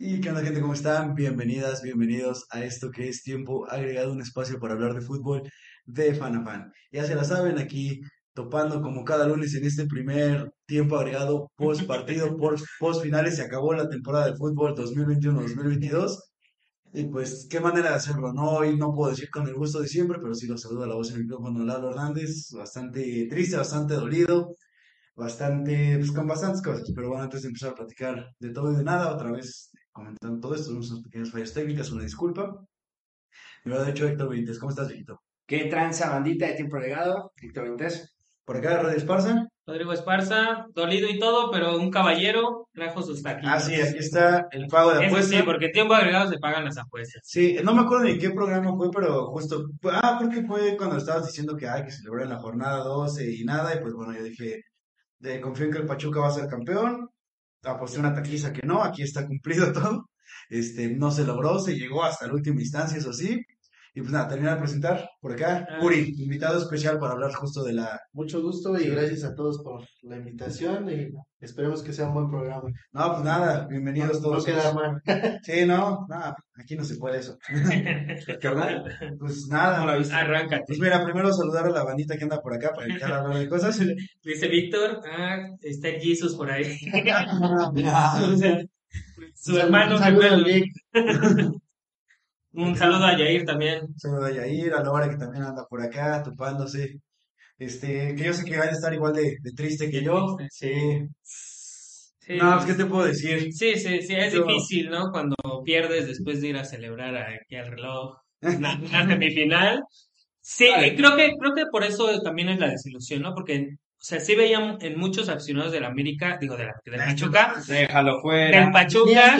Y qué onda gente, ¿cómo están? Bienvenidas, bienvenidos a esto que es tiempo agregado, un espacio para hablar de fútbol de fan a fan. Ya se la saben, aquí topando como cada lunes en este primer tiempo agregado post partido, post finales, se acabó la temporada de fútbol 2021-2022. Y pues, qué manera de hacerlo, ¿no? Hoy no puedo decir con el gusto de siempre, pero sí lo saluda la voz en el micrófono Lalo Hernández, bastante triste, bastante dolido, bastante, pues con bastantes cosas. Pero bueno, antes de empezar a platicar de todo y de nada, otra vez comentando todo esto, unas pequeñas fallas técnicas, una disculpa. Lo ha dicho Héctor Benítez, ¿cómo estás, Víctor? ¿Qué tranza, bandita de tiempo regado? Héctor Benítez. Por acá, Radio Esparza. Rodrigo Esparza, dolido y todo, pero un caballero trajo sus taquitos. Ah, sí, aquí está el pago de apuestas. sí, porque tiempo agregado se pagan las apuestas. Sí, no me acuerdo ni qué programa fue, pero justo, ah, creo que fue cuando estabas diciendo que hay que celebrar la jornada 12 y nada, y pues bueno, yo dije, de, confío en que el Pachuca va a ser campeón, aposté una taquiza que no, aquí está cumplido todo, este, no se logró, se llegó hasta la última instancia, eso sí, y pues nada, terminar de presentar por acá, Ah. Uri, invitado especial para hablar justo de la, Mucho gusto y gracias a todos por la invitación y esperemos que sea un buen programa. no, pues nada, bienvenidos No todos. queda mal. Sí, no, nada, aquí no se puede eso. Carnal. Pues nada, Arráncate. pues mira, primero saludar a la bandita que anda por acá para evitar hablar de cosas. Dice Víctor, ah, está el Jesus por ahí. Su Un hermano saludo al gemelo. Vic. Un saludo a Yair también. Saludo a Yair, a Laura que también anda por acá, topándose. Este, que yo sé que van a estar igual de, de triste que yo. Sí. Sí, No, pues, ¿qué te puedo decir? sí, sí, sí, es Yo- difícil, ¿no? Cuando pierdes después de ir a celebrar aquí al reloj una semifinal. Sí, creo que, creo que por eso también es la desilusión, ¿no? Porque, o sea, sí veían en muchos aficionados del América, digo, de la, del Pachuca, Déjalo del fuera. Tenías Pachuca,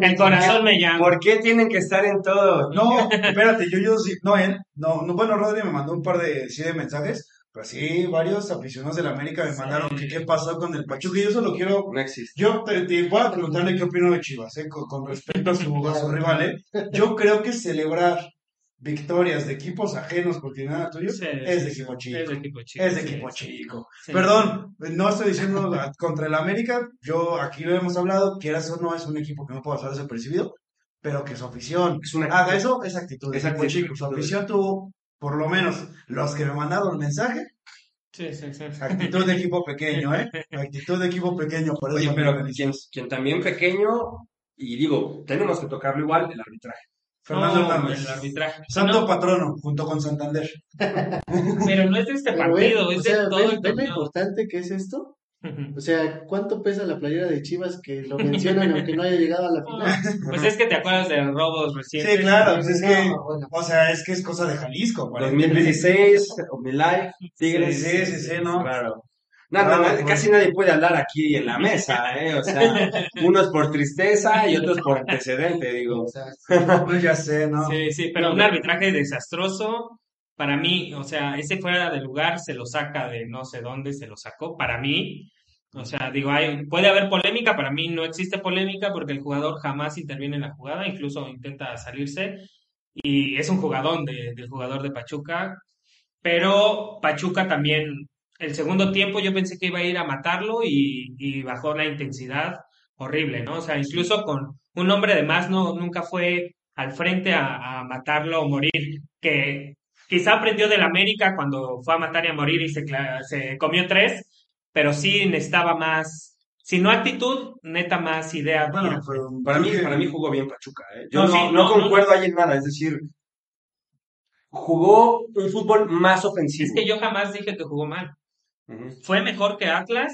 el corazón me llama. ¿Por qué tienen que estar en todo? No, espérate, yo, yo sí, no, él, no, no, bueno, Rodri me mandó un par de, sí, de mensajes, pero sí, varios aficionados del América me Sí. mandaron que qué pasó con el Pachuca y yo solo quiero, No existe. yo te, te voy a preguntarle qué opino de Chivas, eh, con, con respecto a su, a su rival, eh. Yo creo que celebrar victorias de equipos ajenos porque nada tuyo Sí, es de equipo chico. Es de equipo chico. Es de equipo sí. chico. Sí. Perdón, no estoy diciendo contra el América. Yo aquí lo hemos hablado. Quieras o no, es un equipo que no puede pasar desapercibido. Pero que su afición Es una haga eso, es actitud. de Es equipo actitud. chico. Su afición tuvo, por lo menos, los que me mandaron el mensaje, Sí, sí, sí. actitud de equipo pequeño, ¿eh? Actitud de equipo pequeño. Por eso Oye, pero quien, quien también pequeño, y digo, tenemos que tocarlo igual, el arbitraje. Fernando No, Hernández. el arbitraje. Santo No, patrono, junto con Santander. pero no es de este Pero ve, partido, o es de sea, todo ve- el ve lo importante que es esto. O sea, ¿cuánto pesa la playera de Chivas que lo mencionan aunque no haya llegado a la final? Pues es que te acuerdas de robos recientes. Sí, claro, pues es que, No, bueno. o sea, es que es cosa de Jalisco. para 2016, Omnilife, Tigres. Sí, sí, sí, ¿no? Claro. No, no, Claro, no, pues. casi nadie puede hablar aquí en la mesa, ¿eh? O sea, unos por tristeza y otros por antecedente, digo. O sea, Pues ya sé, ¿no? Sí, sí, pero un arbitraje desastroso. Para mí, o sea, ese fuera de lugar se lo saca de no sé dónde se lo sacó. Para mí, o sea, digo, hay, puede haber polémica. Para mí no existe polémica porque el jugador jamás interviene en la jugada, incluso intenta salirse. Y es un jugadón de- del jugador de Pachuca. Pero Pachuca también, el segundo tiempo yo pensé que iba a ir a matarlo y, y bajó la intensidad horrible, ¿no? O sea, incluso con un hombre de más no, nunca fue al frente a, a matarlo o morir, que quizá aprendió del América cuando fue a matar y a morir y se, comió tres, pero sí necesitaba más, si no actitud, neta más idea. Bueno, pero Para mí, para mí jugó bien Pachuca, ¿eh? Yo No, no, sí, no no, no. concuerdo ahí en nada, es decir, jugó un fútbol más ofensivo. es que yo jamás dije que jugó mal. Fue mejor que Atlas,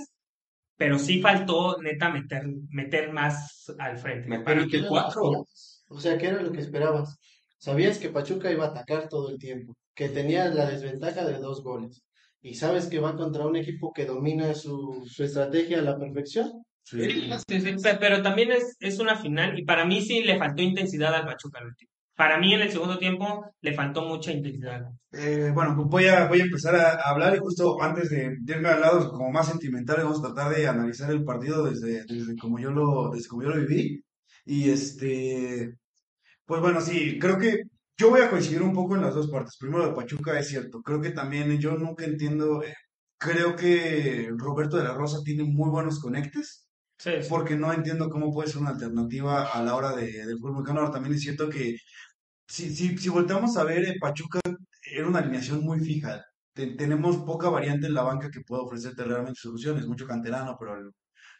pero sí faltó neta meter, meter más al frente. Me Para parece que cuatro. O sea, ¿qué era lo que esperabas? Sabías que Pachuca iba a atacar todo el tiempo, que tenía la desventaja de dos goles. Y sabes que va contra un equipo que domina su, su estrategia a la perfección. Sí. Sí, sí, pe- pero también es, es una final y para mí sí le faltó intensidad al Pachuca al último. Para mí en el segundo tiempo le faltó mucha intensidad. Eh, bueno, pues voy a, voy a empezar a a hablar y justo antes de, de irme al lado como más sentimental, vamos a tratar de analizar el partido desde, desde como yo lo, desde como yo lo viví. Y este, pues bueno, sí, creo que yo voy a coincidir un poco en las dos partes. Primero de Pachuca es cierto, creo que también yo nunca entiendo, eh, creo que Roberto de la Rosa tiene muy buenos conectes Sí, sí. porque no entiendo cómo puede ser una alternativa a la hora de, del fútbol mexicano. Ahora también es cierto que si, si, si volteamos a ver, eh, Pachuca era una alineación muy fija. Te- tenemos poca variante en la banca que pueda ofrecerte realmente soluciones, mucho canterano, pero el-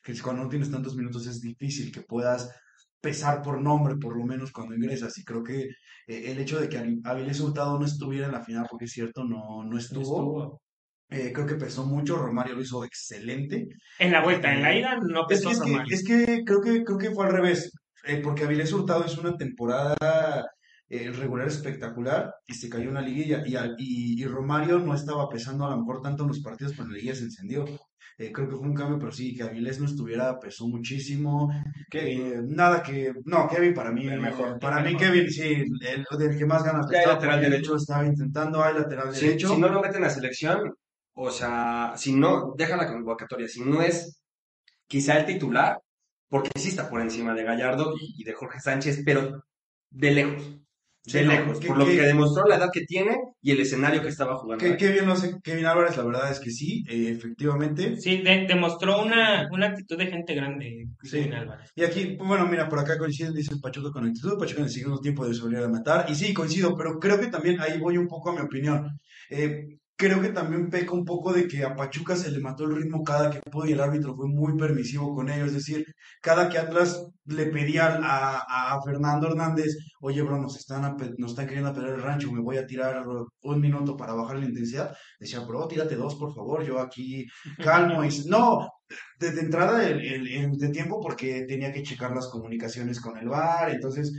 que cuando no tienes tantos minutos es difícil que puedas pesar por nombre, por lo menos cuando ingresas. Y creo que eh, el hecho de que Avi- Avilés Hurtado no estuviera en la final, porque es cierto, no, no estuvo, Estuvo. eh, creo que pesó mucho. Romario lo hizo excelente. En la vuelta, en la ida no Es pesó que, es que, es que creo que creo que fue al revés, eh, porque Avilés Hurtado es una temporada eh, regular espectacular y se cayó una liguilla y, y, y Romario no estaba pesando a lo mejor tanto en los partidos, pero en la liguilla se encendió. Eh, creo que fue un cambio, pero sí, que Avilés no estuviera pesó muchísimo. Eh, nada que, no, Kevin para mí, El mejor. para El mí mejor. Kevin sí, el, el que más ganas Ya hay lateral derecho. estaba intentando, hay lateral derecho. si no lo meten a selección, o sea, si no, deja la convocatoria, si no es quizá el titular, porque sí está por encima de Gallardo y, y de Jorge Sánchez, pero de lejos, de Sí, lejos, que- por lo que- que demostró la edad que tiene y el escenario que estaba jugando. Qué, bien lo Kevin Álvarez, la verdad es que sí, eh, efectivamente. Sí, de- demostró una, una actitud de gente grande, Sí. Kevin Álvarez. Y aquí, pues, bueno, mira, por acá coinciden, dice Pachuca con actitud, Pachuca en el segundo tiempo de volver a matar. Y sí, coincido, pero creo que también ahí voy un poco a mi opinión. Eh, creo que también peca un poco de que a Pachuca se le mató el ritmo cada que pudo y el árbitro fue muy permisivo con ellos. Es decir, cada que Atlas le pedía a, Fernando Hernández, oye, bro, nos están, nos están queriendo apelar el rancho, me voy a tirar un minuto para bajar la intensidad. Decía, bro, tírate dos, por favor, yo aquí calmo. Y, dice, no, desde entrada el, el- de tiempo porque tenía que checar las comunicaciones con el VAR, entonces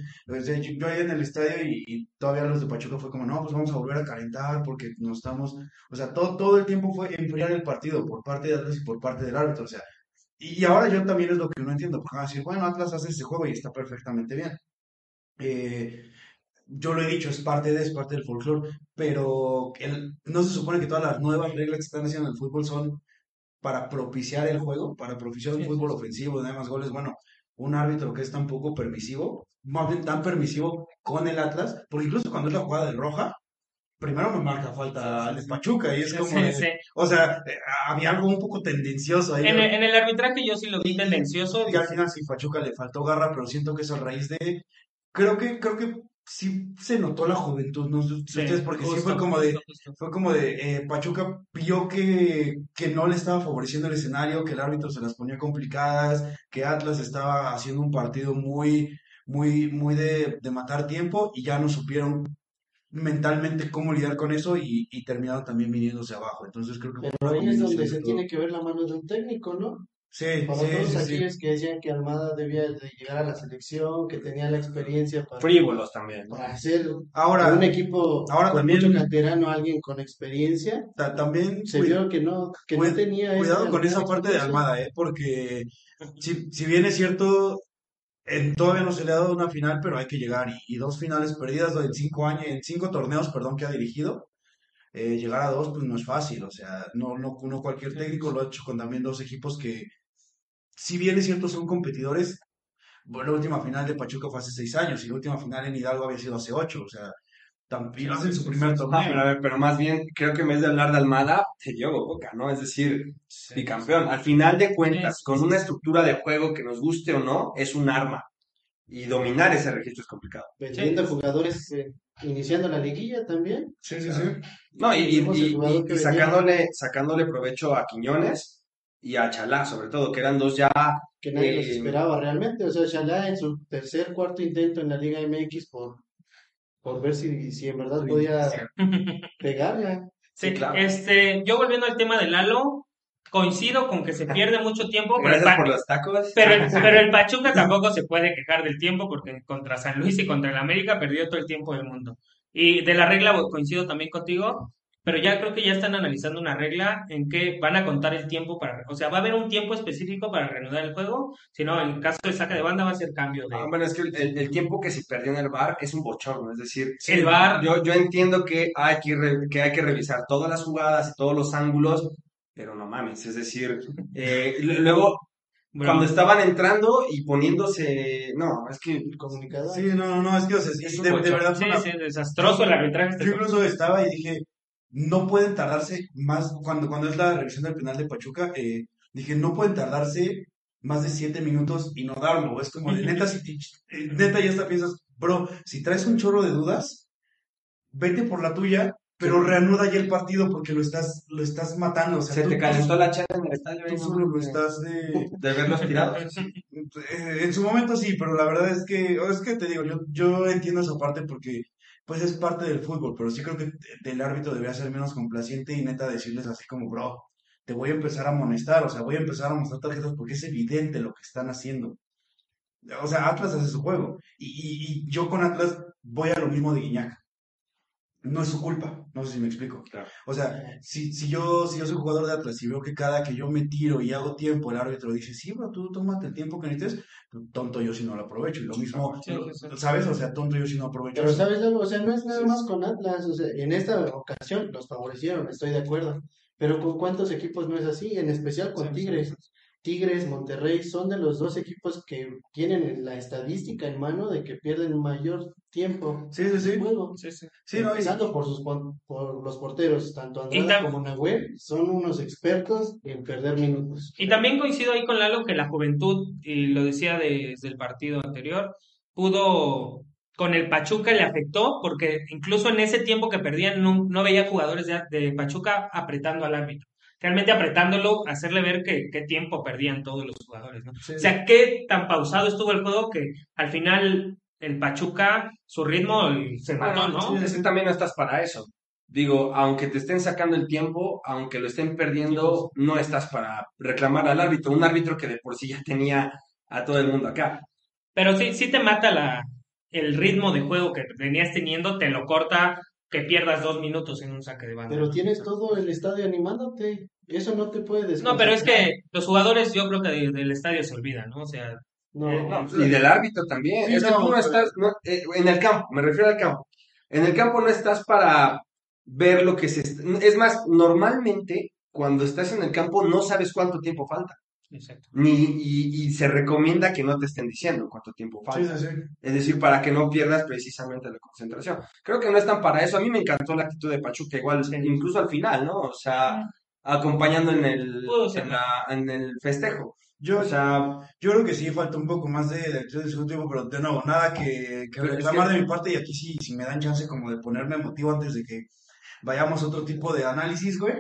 sea, yo, ahí en el estadio y, todavía los de Pachuca fue como, no, pues vamos a volver a calentar porque no estamos, o sea, todo, todo el tiempo fue enfriar el partido por parte de Atlas y por parte del árbitro, o sea, y, ahora yo también es lo que no entiendo, porque van a decir, bueno, Atlas hace ese juego y está perfectamente bien. Eh, yo lo he dicho, es parte de, es parte del folclore, pero el- no se supone que todas las nuevas reglas que están haciendo en el fútbol son para propiciar el juego, para propiciar un Sí, fútbol ofensivo, de más goles. Bueno, un árbitro que es tan poco permisivo, más bien tan permisivo con el Atlas, porque incluso cuando es la jugada de roja, primero me marca falta al Pachuca y es como, sí, de- sí. o sea, eh, había algo un poco tendencioso ahí. En el, en el arbitraje yo sí lo vi tendencioso. Y al final sí, Pachuca le faltó garra, pero siento que es a raíz de, creo que, creo que sí se notó la juventud, no sé Sí, ustedes, porque sí fue como de, justo, justo. fue como de, eh, Pachuca vio que, que no le estaba favoreciendo el escenario, que el árbitro se las ponía complicadas, que Atlas estaba haciendo un partido muy, muy, muy de, de matar tiempo y ya no supieron mentalmente cómo lidiar con eso y, y terminaron también viniéndose abajo. Entonces creo que Pero ahí es donde se todo. tiene que ver la mano de un técnico, ¿no? Sí, Para sí, todos sí, sí. aquellos que decían que Almada debía de llegar a la selección, que tenía la experiencia para, Frívolos también. para hacer Ahora, un equipo ahora con también- mucho canterano, alguien con experiencia, ta- también se cuida- vio que no, que no tenía Cuidado con esa parte de. Almada, ¿eh? Porque si, si bien es cierto, en- todavía no se le ha dado una final, pero hay que llegar. Y, y dos finales perdidas en cinco años, en cinco torneos, perdón, que ha dirigido, eh, llegar a dos, pues no es fácil. O sea, no, no, no cualquier técnico lo ha hecho con también dos equipos que, si bien es cierto, son competidores. Bueno, la última final de Pachuca fue hace seis años y la última final en Hidalgo había sido hace ocho. O sea, y lo hacen su primer Ah, torneo. pero, a ver, pero más bien, creo que en vez de hablar de Almada, te Diogo Coca, ¿no? Es decir, bicampeón. Al final de cuentas, Sí, con una estructura de juego que nos guste o no, es un arma. Y dominar ese registro es complicado. Vendiendo jugadores eh, iniciando la liguilla también. Sí, sí, sí. No, y, y- y- y- sacándole, sacándole provecho a Quiñones y a Chalá, sobre todo, que eran dos ya. que nadie los Eh, esperaba realmente. O sea, Chalá en su tercer, cuarto intento en la Liga MX por, por ver si, si en verdad podía pegarle. Sí, Sí, claro. este, yo volviendo al tema de Lalo, coincido con que se pierde mucho tiempo, pero el, Gracias Pa- por los tacos. pero, el- pero el Pachuca tampoco se puede quejar del tiempo porque contra San Luis y contra el América perdió todo el tiempo del mundo. Y de la regla coincido también contigo, pero ya creo que ya están analizando una regla en que van a contar el tiempo para, o sea, va a haber un tiempo específico para reanudar el juego, si no, en caso de saque de banda va a ser cambio de... Ah, bueno, es que el, el tiempo que se perdió en el bar es un bochorno, es decir, El VAR- yo, yo entiendo que hay que, re- que hay que revisar todas las jugadas y todos los ángulos, pero no mames, es decir, eh, luego Bueno, cuando estaban entrando y poniéndose, no, es que Comunicado. Sí, no, no, es que, o sea, es de, de verdad fue Sí, una- sí, desastroso el arbitraje. este Yo incluso estaba y dije, no pueden tardarse más, cuando, cuando es la revisión del penal de Pachuca, eh, dije, no pueden tardarse más de siete minutos y no darlo. Es como, de, neta, si, eh, neta ya hasta piensas, bro, si traes un chorro de dudas, vete por la tuya, pero reanuda ya el partido porque lo estás, lo estás matando. O sea, se tú- te calentó la chela en el estadio. Tú solo lo estás de... De verlos tirados. En su momento sí, pero la verdad es que, es que te digo, yo, yo entiendo esa parte porque pues es parte del fútbol, pero sí creo que el árbitro debería ser menos complaciente y neta decirles así como, bro, te voy a empezar a amonestar, o sea, voy a empezar a mostrar tarjetas porque es evidente lo que están haciendo. O sea, Atlas hace su juego y, y, y yo con Atlas voy a lo mismo de Guiñac. No es su culpa, no sé si me explico. Claro. O sea, si, si yo, si yo soy jugador de Atlas y veo que cada que yo me tiro y hago tiempo, el árbitro dice, sí, bro, tú tómate el tiempo que necesites, tonto yo si no lo aprovecho. Y lo mismo, Sí, sí, sí. ¿sabes? O sea, tonto yo si no aprovecho. Pero eso. sabes algo, o sea, no es nada más con Atlas, o sea, en esta ocasión los favorecieron, estoy de acuerdo, pero con cuántos equipos no es así, en especial con Sí, sí, Tigres. Tigres, Monterrey son de los dos equipos que tienen la estadística en mano de que pierden mayor tiempo Sí, sí, sí. juego. Sí, sí. Sí, no, y- por sus por los porteros, tanto Andrada tam- como Nahuel, son unos expertos en perder minutos. Y también coincido ahí con Lalo que la juventud, y lo decía desde el partido anterior, pudo, con el Pachuca le afectó, porque incluso en ese tiempo que perdían no, no veía jugadores de, de Pachuca apretando al árbitro. Realmente apretándolo, hacerle ver que qué tiempo perdían todos los jugadores, ¿no? sí, O sea, qué tan pausado estuvo el juego que al final el Pachuca, su ritmo se mató, ¿no? Sí, también no estás para eso. Digo, aunque te estén sacando el tiempo, aunque lo estén perdiendo, no estás para reclamar al árbitro. Un árbitro que de por sí ya tenía a todo el mundo acá. Pero sí, sí te mata la, el ritmo de juego que venías teniendo, te lo corta que pierdas dos minutos en un saque de banda. Pero tienes todo el estadio animándote, eso no te puede No, pero es que los jugadores yo creo que de- del estadio se olvidan, ¿no? O sea, No, Eh, no, Y del árbitro también. Sí, es que no, tú no pero- estás no, eh, en el campo, me refiero al campo. En el campo no estás para ver lo que se... Es más, normalmente cuando estás en el campo no sabes cuánto tiempo falta. Exacto. Ni, y, y se recomienda que no te estén diciendo cuánto tiempo sí, falta. sí, sí. Es decir, para que no pierdas precisamente la concentración. Creo que no están para eso. A mí me encantó la actitud de Pachuca, igual, incluso al final, ¿no? O sea, acompañando en el, en, la- en el festejo. Yo, O sea, yo creo que sí, falta un poco más de, de actitud del segundo tiempo, pero de nuevo, nada que, que Pero es reclamar que- de mi parte y aquí sí, si me dan chance como de ponerme emotivo antes de que vayamos a otro tipo de análisis, güey.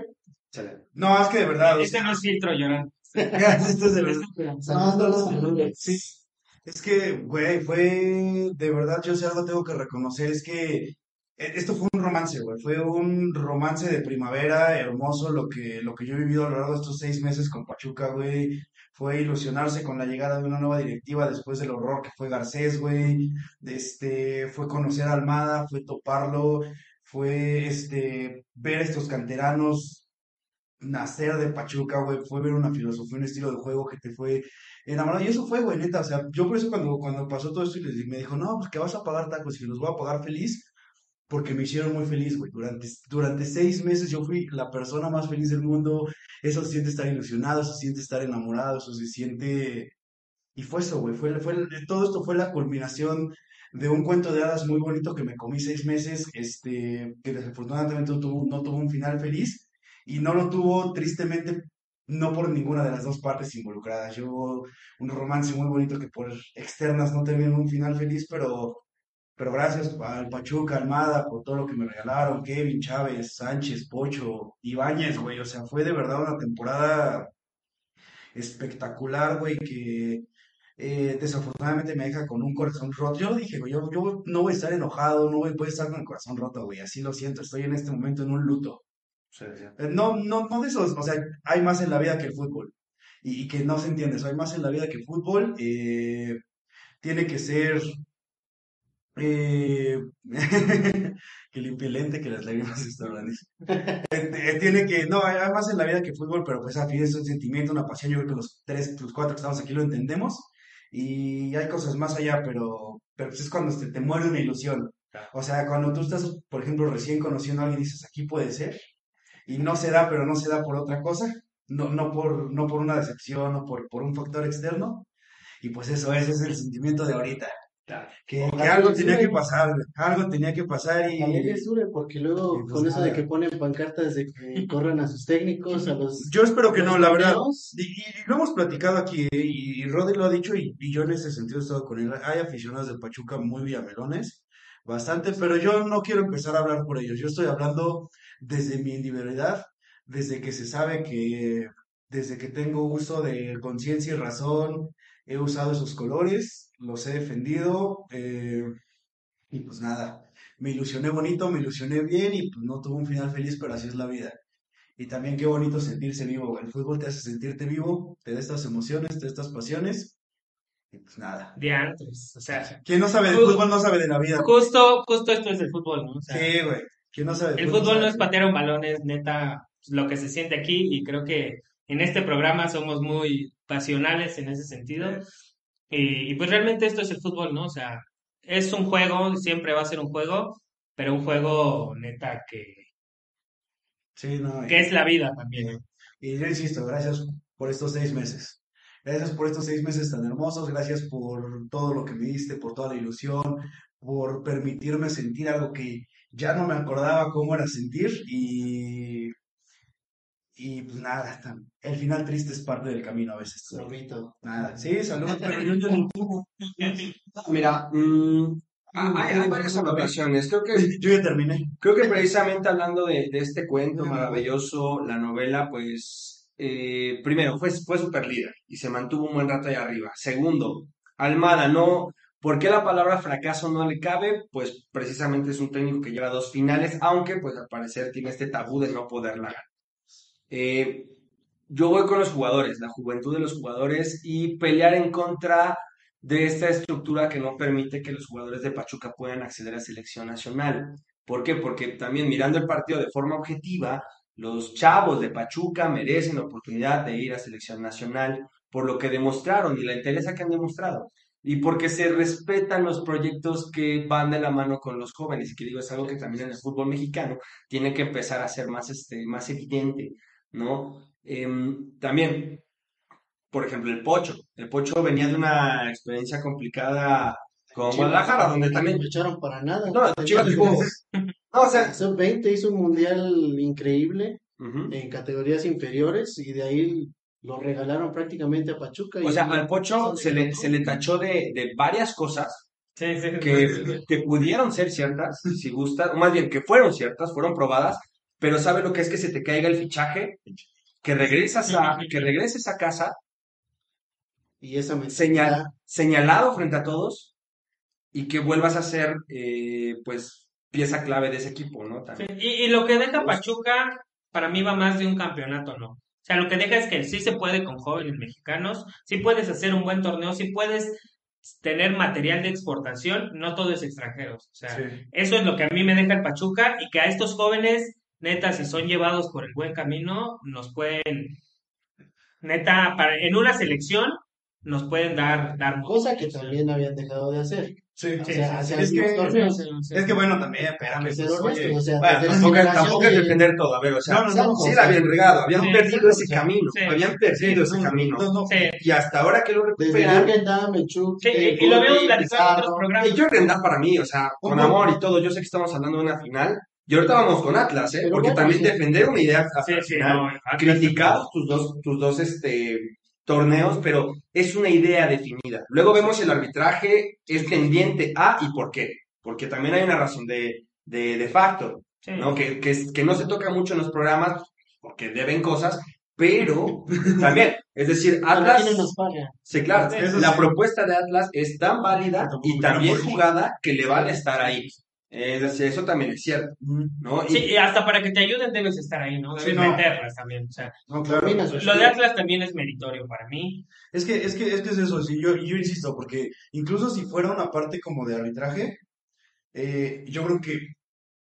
No, es que de verdad, o Ese no es filtro, llorando. Esto es de verdad. Sanando los saludos. Sí. Es que, güey, fue de verdad, yo sé algo tengo que reconocer, es que e- esto fue un romance, güey, fue un romance de primavera hermoso lo que, lo que yo he vivido a lo largo de estos seis meses con Pachuca, güey, fue ilusionarse con la llegada de una nueva directiva después del horror que fue Garcés, güey, este, fue conocer a Almada, fue toparlo, fue, este, ver a estos canteranos nacer de Pachuca, güey, fue ver una filosofía, un estilo de juego que te fue enamorado. Y eso fue, güey, neta. O sea, yo por eso cuando, cuando pasó todo esto y les, me dijo, no, pues que vas a pagar tacos y los voy a pagar feliz, porque me hicieron muy feliz, güey. Durante, durante seis meses yo fui la persona más feliz del mundo. Eso se siente estar ilusionado, eso se siente estar enamorado, eso se siente... Y fue eso, güey. Fue, fue, todo esto fue la culminación de un cuento de hadas muy bonito que me comí seis meses, este, que desafortunadamente no tuvo, no tuvo un final feliz y no lo tuvo tristemente no por ninguna de las dos partes involucradas. Yo un romance muy bonito que por externas no terminó un final feliz, pero pero gracias al Pachuca, Almada, por todo lo que me regalaron, Kevin, Chávez, Sánchez, Pocho, Ibáñez, güey, o sea, fue de verdad una temporada espectacular, güey, que eh, desafortunadamente me deja con un corazón roto. Yo dije, güey, yo, yo no voy a estar enojado, no voy a estar con el corazón roto, güey, así lo siento, estoy en este momento en un luto. Eh, No, no, no de esos, o sea, hay más en la vida que el fútbol. Y, y que no se entiende eso, hay más en la vida que el fútbol. eh, tiene que ser Eh, que limpie el lente, que las lágrimas dice. Eh, Tiene que, no, hay más en la vida que fútbol, pero pues a fin es un sentimiento, una pasión. Yo creo que los tres, los cuatro que estamos aquí lo entendemos. Y hay cosas más allá, pero, pero pues es cuando se te muere una ilusión. O sea, cuando tú estás, por ejemplo, recién conociendo a alguien y dices, aquí puede ser, y no se da, pero no se da por otra cosa, no, no por, no por una decepción o por, por un factor externo. Y pues eso, ese es el sentimiento de ahorita. Que, que algo que tenía que pasar, algo tenía que pasar y... Es duro, porque luego pues con eso de que ponen pancartas de que corran a sus técnicos, a los Yo espero que no, la verdad. Y, y lo hemos platicado aquí, ¿eh? y, y Rodri lo ha dicho, y, y yo en ese sentido he estado con él. Hay aficionados de Pachuca muy villamelones, bastante, pero yo no quiero empezar a hablar por ellos. Yo estoy hablando desde mi individualidad, desde que se sabe que, desde que tengo uso de conciencia y razón, he usado esos colores, los he defendido, eh, y pues nada, me ilusioné bonito, me ilusioné bien, y pues no tuvo un final feliz, pero así es la vida. Y también qué bonito sentirse vivo. El fútbol te hace sentirte vivo, te da estas emociones, te da estas pasiones. Y pues nada. De antes, o sea, Quien no sabe de Ju- fútbol no sabe de la vida. justo, justo esto es el fútbol, ¿no? O sea, Sí, güey. No sabe el fútbol fútbol no es patear un balón, es neta lo que se siente aquí y creo que en este programa somos muy pasionales en ese sentido. Y, y pues realmente esto es el fútbol, ¿no? O sea, es un juego, siempre va a ser un juego, pero un juego neta que, Sí, no. y- que es la vida también. Y yo insisto, gracias por estos seis meses. Gracias por estos seis meses tan hermosos, gracias por todo lo que me diste, por toda la ilusión, por permitirme sentir algo que ya no me acordaba cómo era sentir y, y pues nada, tan- el final triste es parte del camino a veces. Sorbito. Nada, sí, salud, pero yo no. Mira, mm, hay, hay varias anotaciones. Creo que, Yo ya terminé. creo que precisamente hablando de, de este cuento maravilloso, la novela, pues, eh, primero, fue, fue super líder y se mantuvo un buen rato ahí arriba. Segundo, Almada, no. ¿Por qué la palabra fracaso no le cabe? Pues precisamente es un técnico que lleva dos finales, aunque pues al parecer tiene este tabú de no poderla ganar. Eh, yo voy con los jugadores, la juventud de los jugadores y pelear en contra de esta estructura que no permite que los jugadores de Pachuca puedan acceder a selección nacional. ¿Por qué? Porque también mirando el partido de forma objetiva, los chavos de Pachuca merecen la oportunidad de ir a selección nacional por lo que demostraron y la interés que han demostrado. Y porque se respetan los proyectos que van de la mano con los jóvenes, y que digo, es algo que también en el fútbol mexicano tiene que empezar a ser más, este, más evidente, ¿no? Em, también, por ejemplo, el Pocho. El Pocho venía de una experiencia complicada con Guadalajara, donde No también... aprovecharon para nada. No, Chivas No, o sea... Sub-20 hizo un mundial increíble ujú. en categorías inferiores y de ahí lo regalaron prácticamente a Pachuca. y- O sea, al Pocho se le, se le tachó de, de varias cosas Sí, sí, que, que pudieron ser ciertas, si gustas, o más bien que fueron ciertas, fueron probadas, pero sabe lo que es que se te caiga el fichaje, que regresas a, que regreses a casa y esa señal, señalado frente a todos y que vuelvas a ser, eh, pues, pieza clave de ese equipo, ¿no? Y, y lo que deja Pachuca, para mí va más de un campeonato, ¿no? O sea, lo que deja es que sí se puede con jóvenes mexicanos, sí puedes hacer un buen torneo, sí puedes tener material de exportación, no todo es extranjeros. O sea, Sí. eso es lo que a mí me deja el Pachuca y que a estos jóvenes, neta, si son llevados por el buen camino, nos pueden, neta, para, en una selección, nos pueden dar, dar mucho. Cosa que también habían dejado de hacer. Sí, O sí, sea, sí, hacia Es que, torneos. es que bueno, también, espérame, pues, honesto, oye, o sea, Bueno, desde la tampoco, tampoco es de- defender todo, a ver, o sea, No, no, no, sí la habían regado, habían sí, perdido ese sí, camino, sí. habían perdido ese no, camino. no, no, Sí, Y hasta ahora que lo Desde recuperan, Damm, sí, y, lo habíamos Gullit, platicado en otros Pizarro. programas. Y Jordan da para mí, o sea, con amor y todo, yo sé que estamos hablando de una final, y ahorita vamos con Atlas, ¿eh? Pero Porque bueno, también sí. defender una idea hasta Sí, el sí, final, no, criticados tus dos, tus dos este, torneos, pero es una idea definida. Luego vemos el arbitraje es tendiente a y por qué, porque también hay una razón de, de, de facto, Sí. ¿no? Que, que, es- que no se toca mucho en los programas, porque deben cosas, pero también, es decir, Atlas... ¿quién nos paga? Sí, claro. La propuesta de Atlas es tan válida y también Tampoco- jugada que le vale estar ahí. Es decir, eso también es cierto, ¿no? Y Sí, y hasta para que te ayuden debes estar ahí, ¿no? Debes Sí, no. meterlas también. O sea, No, claro. Lo de Atlas también es meritorio para mí. Es que, es que, es que es eso, sí, yo, yo insisto, porque incluso si fuera una parte como de arbitraje, eh, yo creo que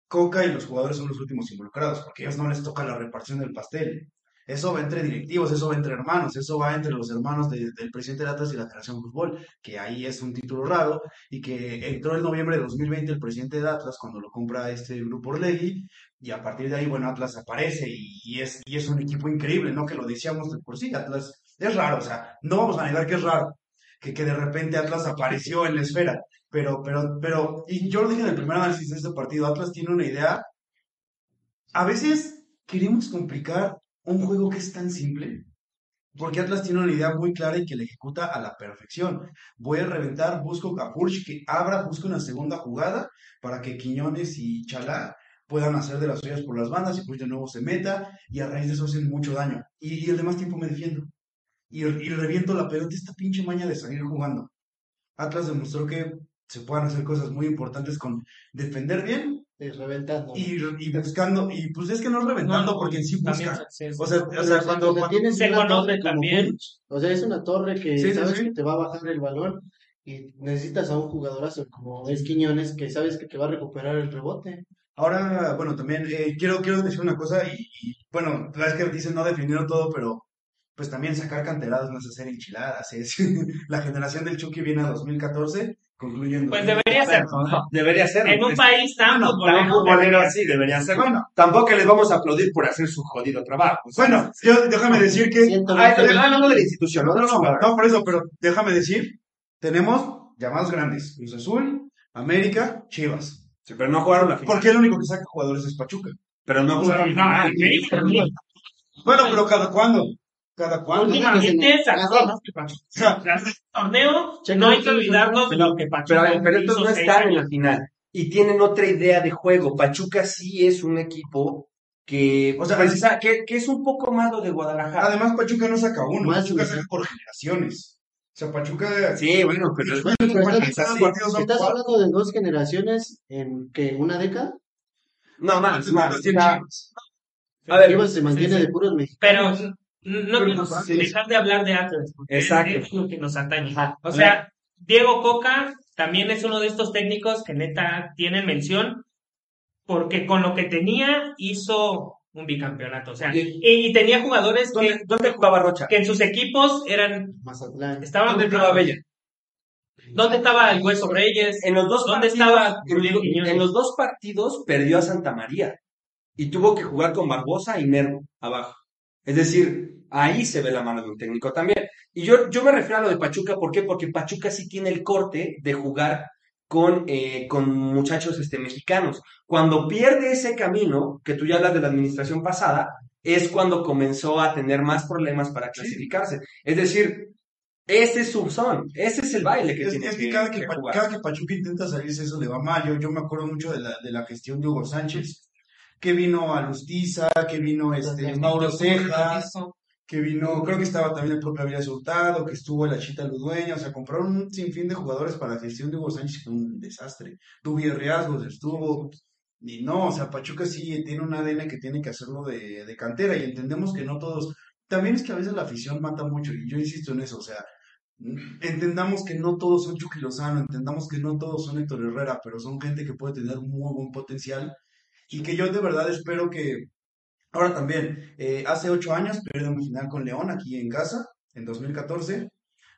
Coca y los jugadores son los últimos involucrados, porque a ellos no les toca la repartición del pastel. Eso va entre directivos, eso va entre hermanos, eso va entre los hermanos de- del presidente de Atlas y la Federación de Fútbol, que ahí es un título raro y que entró en noviembre de 2020 el presidente de Atlas cuando lo compra este grupo Orlegui y a partir de ahí, bueno, Atlas aparece y, y es, y es un equipo increíble, ¿no? Que lo decíamos de por sí, Atlas es raro, o sea, no vamos a negar que es raro, que, que de repente Atlas apareció en la esfera, pero, pero, pero, y yo lo dije en el primer análisis de este partido, Atlas tiene una idea, a veces queremos complicar un juego que es tan simple, porque Atlas tiene una idea muy clara y que la ejecuta a la perfección. Voy a reventar, busco Capurch que abra, busco una segunda jugada para que Quiñones y Chalá puedan hacer de las suyas por las bandas y pues de nuevo se meta y a raíz de eso hacen mucho daño. Y, y el demás tiempo me defiendo. Y, y reviento la pelota, esta pinche maña de salir jugando. Atlas demostró que se pueden hacer cosas muy importantes con defender bien eh, reventando. y, y buscando, y pues es que no es reventando, No, porque en sí también busca. se- se- O sea, o sea, cuando, cuando tienes se una torre como también. Puch, o sea, es una torre que Sí, sí, sabes sí. que te va a bajar el balón y necesitas a un jugadorazo como es Quiñones que sabes que te va a recuperar el rebote. Ahora, bueno, también eh, quiero, quiero decir una cosa y, y, bueno, la vez que dicen no definieron todo, pero pues también sacar canterados no es hacer enchiladas, es la generación del Chucky viene a 2014, concluyendo. Pues debería ser, ¿no? Debería ser. En un país tan Tan futbolero, así, debería ser. Bueno, Tampoco les vamos a aplaudir por hacer su jodido trabajo. bueno, yo, déjame decir que... Ah, hablando de la institución, no No, de no, los no, jugadores. no, por eso, pero déjame decir, tenemos llamados grandes, Cruz Azul, América, Chivas. Sí, pero no jugaron la final. Porque el único que saca jugadores es Pachuca. Pero no sea, jugaron. No, Bueno, pero ¿cada cuándo? ¿Cada cuándo? Últimamente sacó ¿no? Torneo, Checa no hay que olvidarnos de lo que Pachuca Pero, estos no están en la final. Y tienen otra idea de juego. Pachuca sí es un equipo que, O sea, esa- que, que es un poco más lo de Guadalajara. además Pachuca no saca uno, Más Pachuca saca por generaciones. O sea, Pachuca... Sí, bueno, pero es Pero estás, partidos son estás cuatro. hablando de dos generaciones en que una década. No, más, más. Sea, Chivas. a ver, se mantiene sí. de puros mexicanos. Pero no sí. dejar de hablar de Atlas, porque Exacto. es lo que nos atañe. Ajá. O sea, Diego Coca también es uno de estos técnicos que neta tienen mención, porque con lo que tenía hizo un bicampeonato. O sea, y, y tenía jugadores ¿dónde, que, dónde jugaba Rocha? que en sus equipos eran, Mazatlán. estaban ¿Dónde jugaba Bella? ¿Dónde estaba el Hueso Reyes? En los dos ¿Dónde partidos, estaba en los dos partidos perdió a Santa María y tuvo que jugar con Barbosa y Nervo abajo. Es decir, ahí se ve la mano de un técnico también. Y yo, yo me refiero a lo de Pachuca, ¿por qué? Porque Pachuca sí tiene el corte de jugar con, eh, con muchachos este, mexicanos. Cuando pierde ese camino, que tú ya hablas de la administración pasada, es cuando comenzó a tener más problemas para clasificarse. Es decir, ese es su son, ese es el baile que Es, tiene es que que, cada que, que Pa- jugar. cada que Pachuca intenta salirse, eso le va mal. Yo, yo me acuerdo mucho de la, de la gestión de Hugo Sánchez, que vino a Lustiza, que vino este, Mauro Cejas, que vino, creo que estaba también el propio Avilés Hurtado, que estuvo la Chita Ludueña, o sea, compraron un sinfín de jugadores para la gestión de Hugo Sánchez, que fue un desastre. Tuvo riesgos, estuvo, y no, o sea, Pachuca sí tiene un ADN que tiene que hacerlo de, de cantera, y entendemos que no todos, también es que a veces la afición mata mucho, y yo insisto en eso, o sea, entendamos que no todos son Chucky Lozano, entendamos que no todos son Héctor Herrera, pero son gente que puede tener muy buen potencial, y que yo de verdad espero que, Ahora también, eh, hace ocho años perdieron una final con León aquí en casa, en 2014.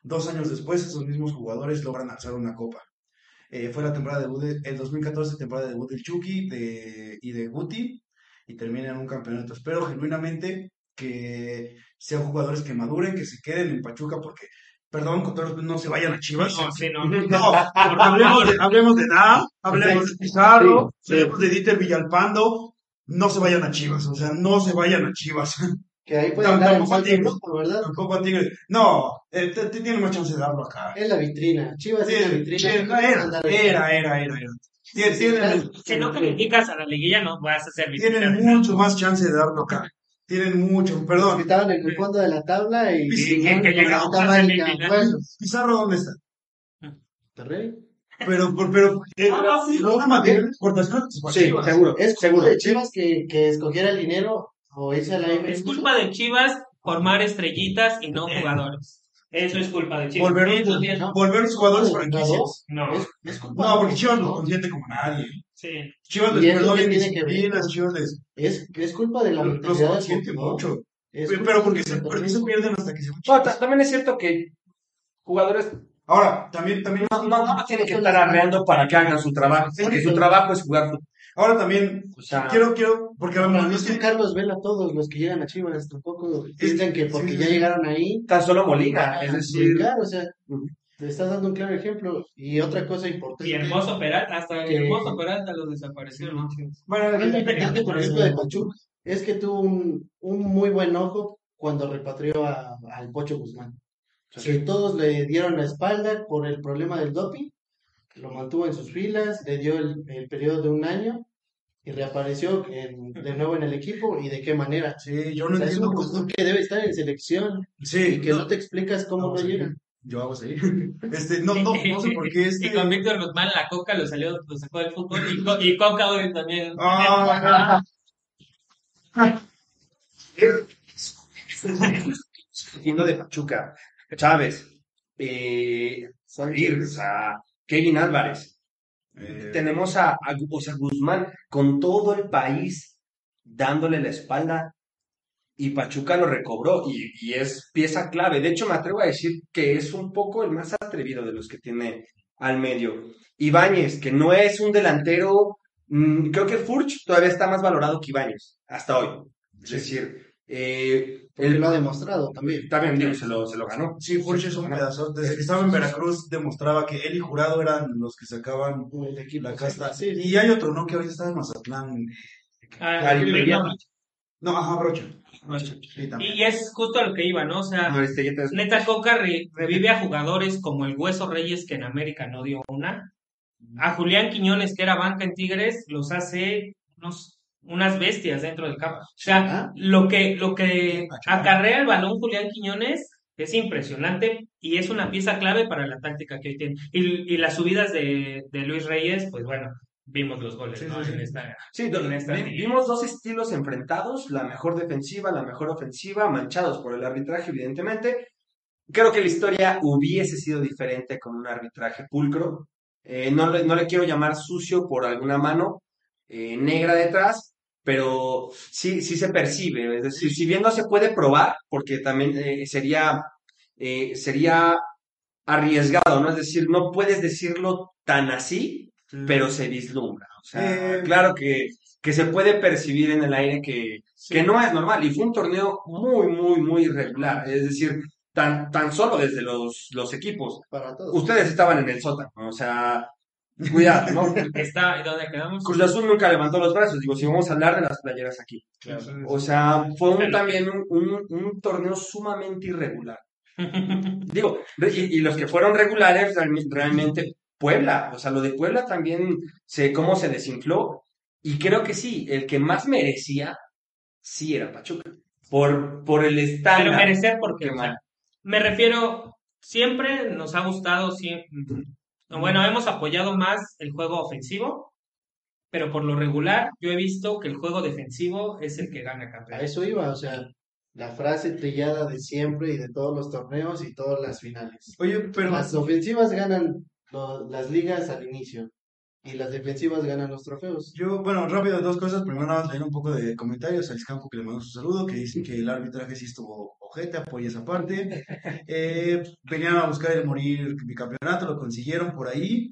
Dos años después, esos mismos jugadores logran alzar una copa. Eh, fue la temporada de debut, de- el 2014, temporada de debut del Chucky de- y de Guti, y termina en un campeonato. Espero genuinamente que sean jugadores que maduren, que se queden en Pachuca, porque, perdón, con no se vayan a Chivas. No, sí, no. No, hablemos de, hablemos de Da, hablemos de Pizarro, Sí, sí. hablemos de Dieter Villalpando, no se vayan a Chivas, o sea, no se vayan a Chivas. Que ahí puede Tam- andar en tampoco salto Tigres. grupo, ¿verdad? Tampoco a Tigres. No, eh, te, te tiene más chance de darlo acá. Es la vitrina. Chivas Sí, es la vitrina. era, era, era, era, era. Tienen, tienen, Si no calificas a la liguilla, no vas a ser tienen visitante. mucho más chance de darlo acá. Tienen mucho, perdón. Estaban en el fondo de la tabla y, Sí, que- que llegamos estaban a en semifinal. Bueno, Pizarro, ¿dónde está? Monterrey. Pero, pero, pero, eh, Ah, sí. lo las cosas. Sí, seguro, Es seguro. culpa de Chivas que, que escogiera el dinero o irse a la Es culpa de Chivas formar estrellitas y no jugadores. Eso es culpa de Chivas. Volver, volver los jugadores No, franquicias. No, Es, es culpa No, porque Chivas no consiente como nadie. Sí. Chivas les perdona tiene que ver. disciplinas, Chivas les es, es culpa de la los mentalidad del consiente jugador. mucho. Es Pero culpa porque del se, porque se departamento. pierden hasta que se No, ta- también es cierto que jugadores Ahora, también, también, no, no, no tienen que estar arreando para que hagan su trabajo, porque su trabajo es jugar fútbol. ahora también, O sea, quiero, quiero, porque vamos, mí es es que que, Carlos Vela, todos los que llegan a Chivas, tampoco Es piensan que- que porque sí, ya sí. llegaron ahí, tan solo Molina, es a decir, brincar, o sea. Te estás dando un claro ejemplo. Y otra cosa importante. Y Hermoso Peralta, hasta Que- Hermoso Peralta lo desapareció, ¿no? bueno, Algo importante, por ejemplo, de Pachuca, es que tuvo un, un muy buen ojo cuando repatrió a- al Pocho Guzmán. Que todos le dieron la espalda por el problema del doping, lo mantuvo en sus filas, le dio el, el periodo de un año y reapareció en- de nuevo en el equipo y de qué manera. sí, yo O no sea, es entiendo un cómo, que debe estar en selección sí, y que no, te explicas cómo no llega. Yo hago así. Este, no, no, no sé por qué este. Y con Víctor Guzmán la Coca lo salió, lo sacó del fútbol y, Co- y Coca hoy también. Ah, Siendo de Pachuca, Chávez, eh, o sea, Kevin Álvarez, eh, tenemos a, a, o sea, Guzmán con todo el país dándole la espalda y Pachuca lo recobró y, y es pieza clave. De hecho, me atrevo a decir que es un poco el más atrevido de los que tiene al medio. Ibáñez, que no es un delantero, mm, creo que Furch todavía está más valorado que Ibáñez hasta hoy. Es decir, eh, Porque el- lo ha demostrado también. también digo, se lo, se lo ganó. Sí, Furch es un pedazo. Desde que estaba en Veracruz demostraba que él y Jurado eran los que sacaban El equipo, la casta. sí, sí. Y hay otro, ¿no? Que ahorita está en Mazatlán. Ah. No, ajá, Brocha. Sí. Y es justo a lo que iba, ¿no? O sea, No, este, te- neta Coca re- revive a jugadores como el Hueso Reyes, que en América no dio una. A Julián Quiñones, que era banca en Tigres, los hace unos, unas bestias dentro del campo. O sea, Ah. lo que, lo que acarrea el balón Julián Quiñones es impresionante y es una pieza clave para la táctica que hoy tiene. Y, y las subidas de, de Luis Reyes, pues bueno, vimos los goles, Sí, ¿no? sí. En esta, Sí, en esta vi- vimos dos estilos enfrentados, la mejor defensiva, la mejor ofensiva, manchados por el arbitraje, evidentemente. Creo que la historia hubiese sido diferente con un arbitraje pulcro. Eh, no, le, no le quiero llamar sucio por alguna mano eh, negra detrás, pero sí, sí se percibe. Es decir, si bien no se puede probar, porque también eh, sería, sería arriesgado, ¿no? Es decir, no puedes decirlo tan así, pero se vislumbra. O sea, Eh, claro que, que se puede percibir en el aire que, que no es normal. Y fue un torneo muy, muy, muy irregular. Es decir, tan, tan solo desde los, los equipos. Para todos. Ustedes estaban en el sótano. O sea, cuidado, ¿no? Está, ¿dónde quedamos? Cruz Azul nunca levantó los brazos. Digo, si vamos a hablar de las playeras aquí. O sea, fue un- también un, un- un torneo sumamente irregular. Digo, y, y los que fueron regulares realme- realmente Puebla, o sea, lo de Puebla también sé cómo se desinfló y creo que sí, el que más merecía sí era Pachuca, por, por el Pero estándar. merecer porque, o sea, me refiero, siempre nos ha gustado, siempre, bueno, hemos apoyado más el juego ofensivo, pero por lo regular yo he visto que el juego defensivo es el que gana A campeón. eso iba, o sea, la frase trillada de siempre y de todos los torneos y todas las finales. Oye, pero Las ofensivas ganan lo- las ligas al inicio y las defensivas ganan los trofeos. yo, bueno, rápido, dos cosas. Primero, nada más leer un poco de comentarios al campo que le mando su saludo, que dice que el arbitraje sí estuvo ojete, apoya esa parte. Eh, venían a buscar el morir bicampeonato, lo consiguieron por ahí.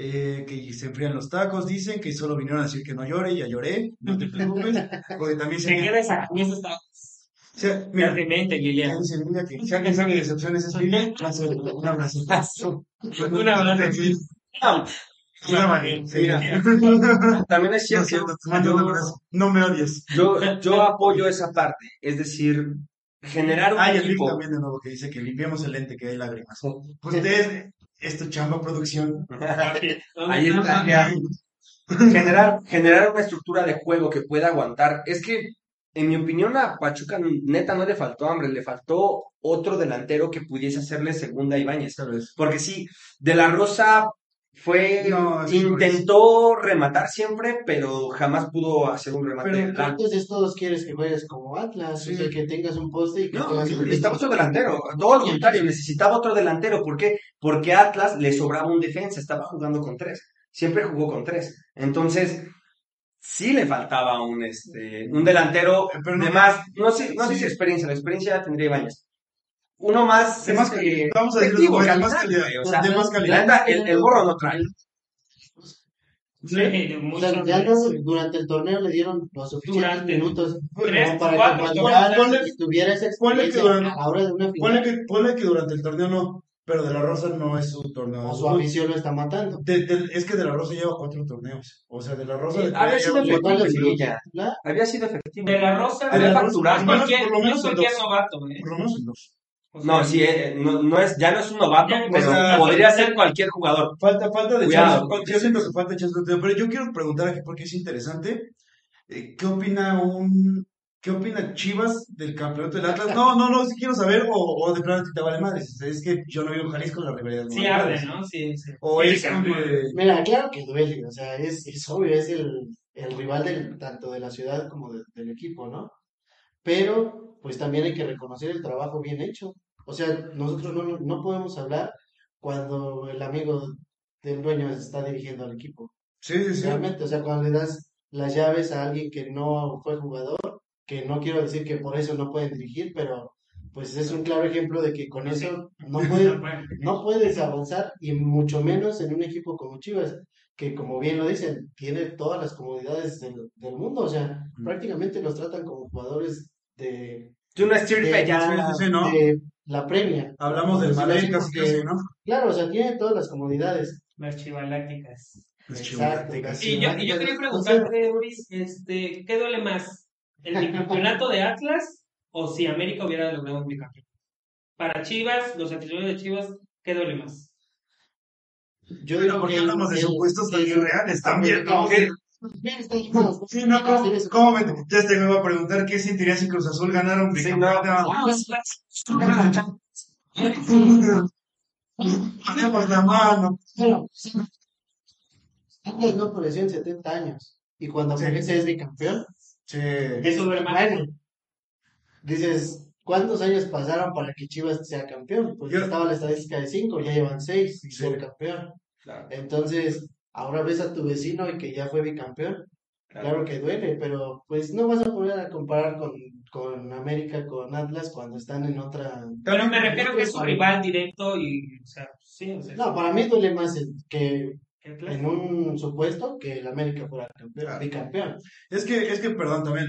Eh, que se enfrían los tacos, dicen que solo vinieron a decir que no llore, ya lloré, no te preocupes, porque también se... Se queda esa, y eso está, o sea, mira, de mente, Ya Lilian. dice Lilia que si alguien sabe de decepciones es Lilia, un abrazo. Un abrazo. Una Mira, También es cierto. No me odies. yo, yo apoyo esa parte, es decir, generar un Ay, el Vic equipo. también de nuevo que dice que limpiemos el lente, que hay lágrimas. Ustedes, es tu chamba producción. Ahí está. generar, generar una estructura de juego que pueda aguantar. Es que, en mi opinión, a Pachuca neta no le faltó hambre, le faltó otro delantero que pudiese hacerle segunda a Ibáñez. Porque sí, De La Rosa fue No, intentó rematar siempre, pero jamás pudo hacer un remate Pero. Entonces todos quieres que juegues como Atlas, Sí. o sea, que tengas un poste y que No, necesitaba otro delantero, todo lo contrario, necesitaba otro delantero. ¿Por qué? Porque a Atlas le sobraba un defensa, estaba jugando con tres, siempre jugó con tres. Entonces, sí le faltaba un, este, un delantero Pero no- de más, no sé, no sé Sí. si experiencia, la experiencia ya tendría Ibáñez. Uno más, De más este, calidad, vamos a decirlo efectivo, como es, de más calidad, o sea, de más calidad. neta, el, el gorro no trae. Sí, de O mucho sea, durante el torneo le dieron los suficientes Durante minutos tres, como para cuatro que cuando Ponle- tuviera esa ponle que experiencia durante- a la hora de una Ponle final, que, ponle que durante el torneo no, pero De La Rosa no es su torneo. o su afición lo está matando. De- de- es que De La Rosa lleva cuatro torneos. O sea, De La Rosa. Sí, de- había sido ¿Cuál efectivo? Había sido efectivo. De la Rosa, De lo menos- cualquier, por lo no menos cualquier novato, ¿eh? Por lo menos en dos. O sea, No, sí, eh, no, no es, ya no es un novato, Ya, pero o sea, podría ser cualquier jugador. Falta, falta de Cuidado. echarse- Yo siento que falta un dedo, pero yo quiero preguntar aquí porque es interesante. eh, ¿Qué opina un. ¿Qué opina Chivas del campeonato del Atlas? No, no, no, sí quiero saber, o, o de plano te vale madre. Es que yo no vivo en Jalisco, la rivalidad sí arde. ¿no? Sí, sí. O es como de- Mira, claro que duele, o sea, es, es obvio, es el, el rival del, tanto de la ciudad como de- del equipo, ¿no? Pero, pues también hay que reconocer el trabajo bien hecho. O sea, nosotros no, no podemos hablar cuando el amigo del dueño está dirigiendo al equipo. Sí, sí, sí. Realmente, o sea, cuando le das las llaves a alguien que no fue jugador, que no quiero decir que por eso no pueden dirigir, pero pues es un claro ejemplo de que con eso no pueden, no puedes avanzar y mucho menos en un equipo como Chivas, que como bien lo dicen, tiene todas las comodidades del, del mundo, o sea, Mm. prácticamente los tratan como jugadores de, De una estirpe ya. de la premia. Hablamos del Madrid, casi, casi, ¿no? Claro, o sea, tiene todas las comodidades. Las chivalácticas. Exacto, chivaláticas. casi. Y yo, y yo quería preguntarte, Uris, este, ¿qué duele más? ¿El bicampeonato de Atlas o si América hubiera logrado un bicampeonato? Para Chivas, los aficionados de Chivas, ¿qué duele más? Yo digo porque que hablamos de supuestos el- también reales también, Sí, no, ¿cómo, cómo me, ya te me iba a preguntar qué sentiría si Cruz Azul ganara un Sí, bicampeonato. Hacemos la mano. Atlas no apareció en 70 años. Y cuando aparece es bicampeón. Sí. Eso duele más. Bueno, dices, ¿cuántos años pasaron para que Chivas sea campeón? Pues Yo- estaba la estadística de 5, ya llevan 6 y Sí. ser campeón. Claro, Entonces, ahora ves a tu vecino y que ya fue bicampeón. claro. Claro que duele, pero pues no vas a poder a comparar con, con América, con Atlas cuando están en otra... Pero me refiero que es su rival directo y, o sea, sí, o sea, No, para mí duele más el que. En un supuesto que el América fuera campeón, Claro. bicampeón. Es que, es que, perdón, también,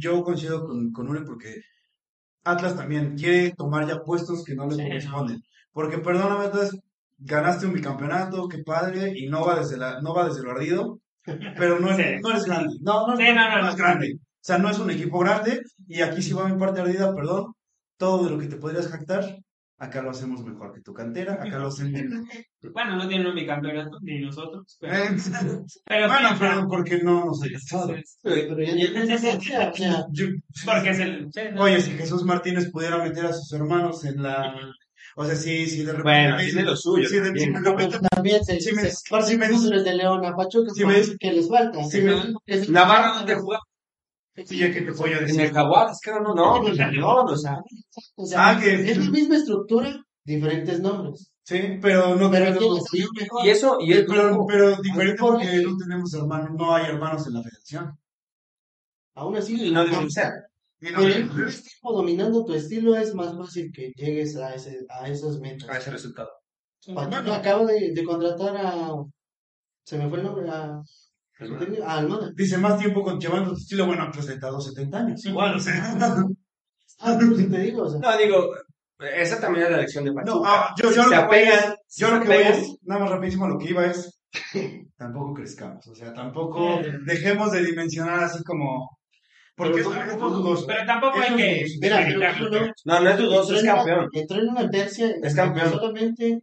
yo coincido con, con Uri porque Atlas también quiere tomar ya puestos que no le Sí, corresponden. Porque, perdóname, Atlas, ganaste un bicampeonato, qué padre, y no va desde la, no va desde lo ardido, pero no, es- Sí. no eres grande. No, no, Sí, no, no, no no. es grande. O sea, no es un equipo grande, y aquí sí va mi parte ardida, perdón, todo de lo que te podrías jactar, acá lo hacemos mejor que tu cantera, acá lo hacemos... Bueno, no tienen un bicampeonato, ni nosotros, pero, Eh, pero bueno, sí, pero porque no nos no Yo- porque es el... sí, no. Oye, si Jesús Martínez pudiera meter a sus hermanos en la. O sea, sí, sí, de repente. Bueno, tiene lo suyo sí, de- también. sí, de repente- también se, Sí me- se de León a Pachuca, sí me- que les falta. me- Navarro, ¿dónde jugaba? Sí, ya que te voy a En el Jaguares, creo, no, no, no, no, o sea, O sea, Ah, que- es la misma estructura, diferentes nombres. Sí, pero no Pero tenemos. ¿quién le salió mejor? y eso, y el Pero, pero diferente Por porque no tenemos hermanos, no hay hermanos en la federación. Aún así, y no debe ser. No- el dominando tu estilo es más fácil que llegues a, ese, a esos metas. A ese resultado. Pachuca acaba de, de contratar a. Se me fue el nombre, a. A Almada. Dice más tiempo con llevando tu estilo, bueno, pues de 70 años. Igual, o sea. Ah, pues, te digo, o sea. No, digo, esa también es la elección de No, Pachuca. ah, yo, yo se lo que voy apegan, es- yo lo que voy es, nada más rapidísimo, lo que iba es, tampoco crezcamos, o sea, tampoco dejemos de dimensionar así como, porque Pero- es algo dudoso. Pero tampoco hay que... es- Mira, pero- No, no es dudoso, es campeón. Entró en una tercia. Es campeón. Solamente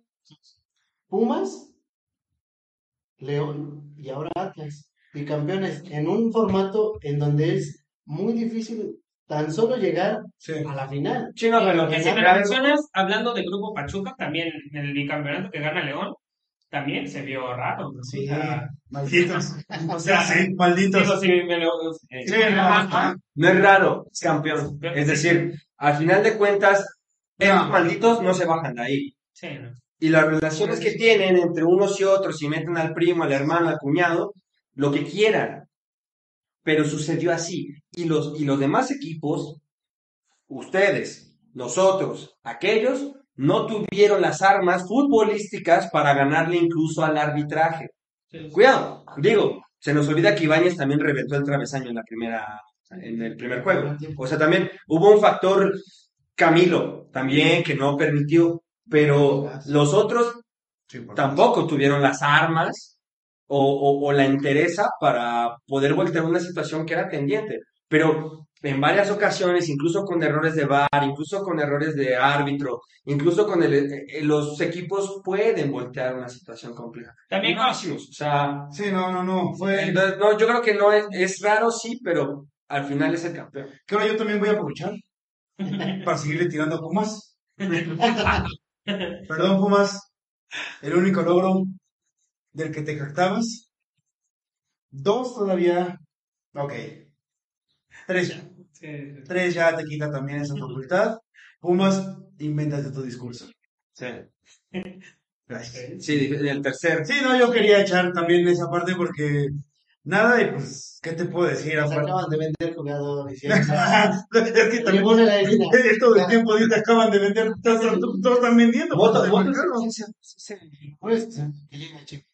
Pumas, León y ahora Atlas. Y campeones en un formato en donde es muy difícil tan solo llegar Sí. a la final. Chino, pero Que si me mencionas, hablando del grupo Pachuca, también en el bicampeonato que gana León, también se vio raro. ¿no? Sí, O sea, malditos. o sea, Sí, malditos. digo, si me lo- eh, Sí, no, ajá, No es raro, es campeón. Es decir, al final de cuentas, esos malditos no se bajan de ahí. sí, no. Y las relaciones que tienen entre unos y otros, si meten al primo, al hermano, al cuñado, lo que quieran. Pero sucedió así. Y los, y los demás equipos, ustedes, nosotros, aquellos, no tuvieron las armas futbolísticas para ganarle incluso al arbitraje. Sí. Cuidado, digo, se nos olvida que Ibáñez también reventó el travesaño en la primera, en el primer juego. O sea, también hubo un factor Camilo también que no permitió, pero los otros tampoco tuvieron las armas o, o- o la entereza para poder voltear una situación que era pendiente. Pero en varias ocasiones, incluso con errores de VAR, incluso con errores de árbitro, incluso con el, eh, los equipos pueden voltear una situación compleja. También No, sí, o sea, Sí, no, no, no. Fue. entonces, no, yo creo que no es, es raro, sí, pero al final es el campeón. Que ahora yo también voy a aprovechar para seguirle tirando a Pumas. Perdón, Pumas. El único logro del que te jactabas. Dos todavía. Ok. Tres ya. Sí, Tres ya te quita también esa facultad. Pumas, invéntate tu discurso. Sí, Gracias. sí, el tercer. Sí, no, yo quería echar también esa parte porque nada, y pues, ¿qué te puedo decir? Se Aparte- acaban de vender jugadores. ¿sí? es que también herida. todo el tiempo dice acaban de vender, todos, están vendiendo. Voto- todos voto- están vendiendo. Pues, que llega, chicos.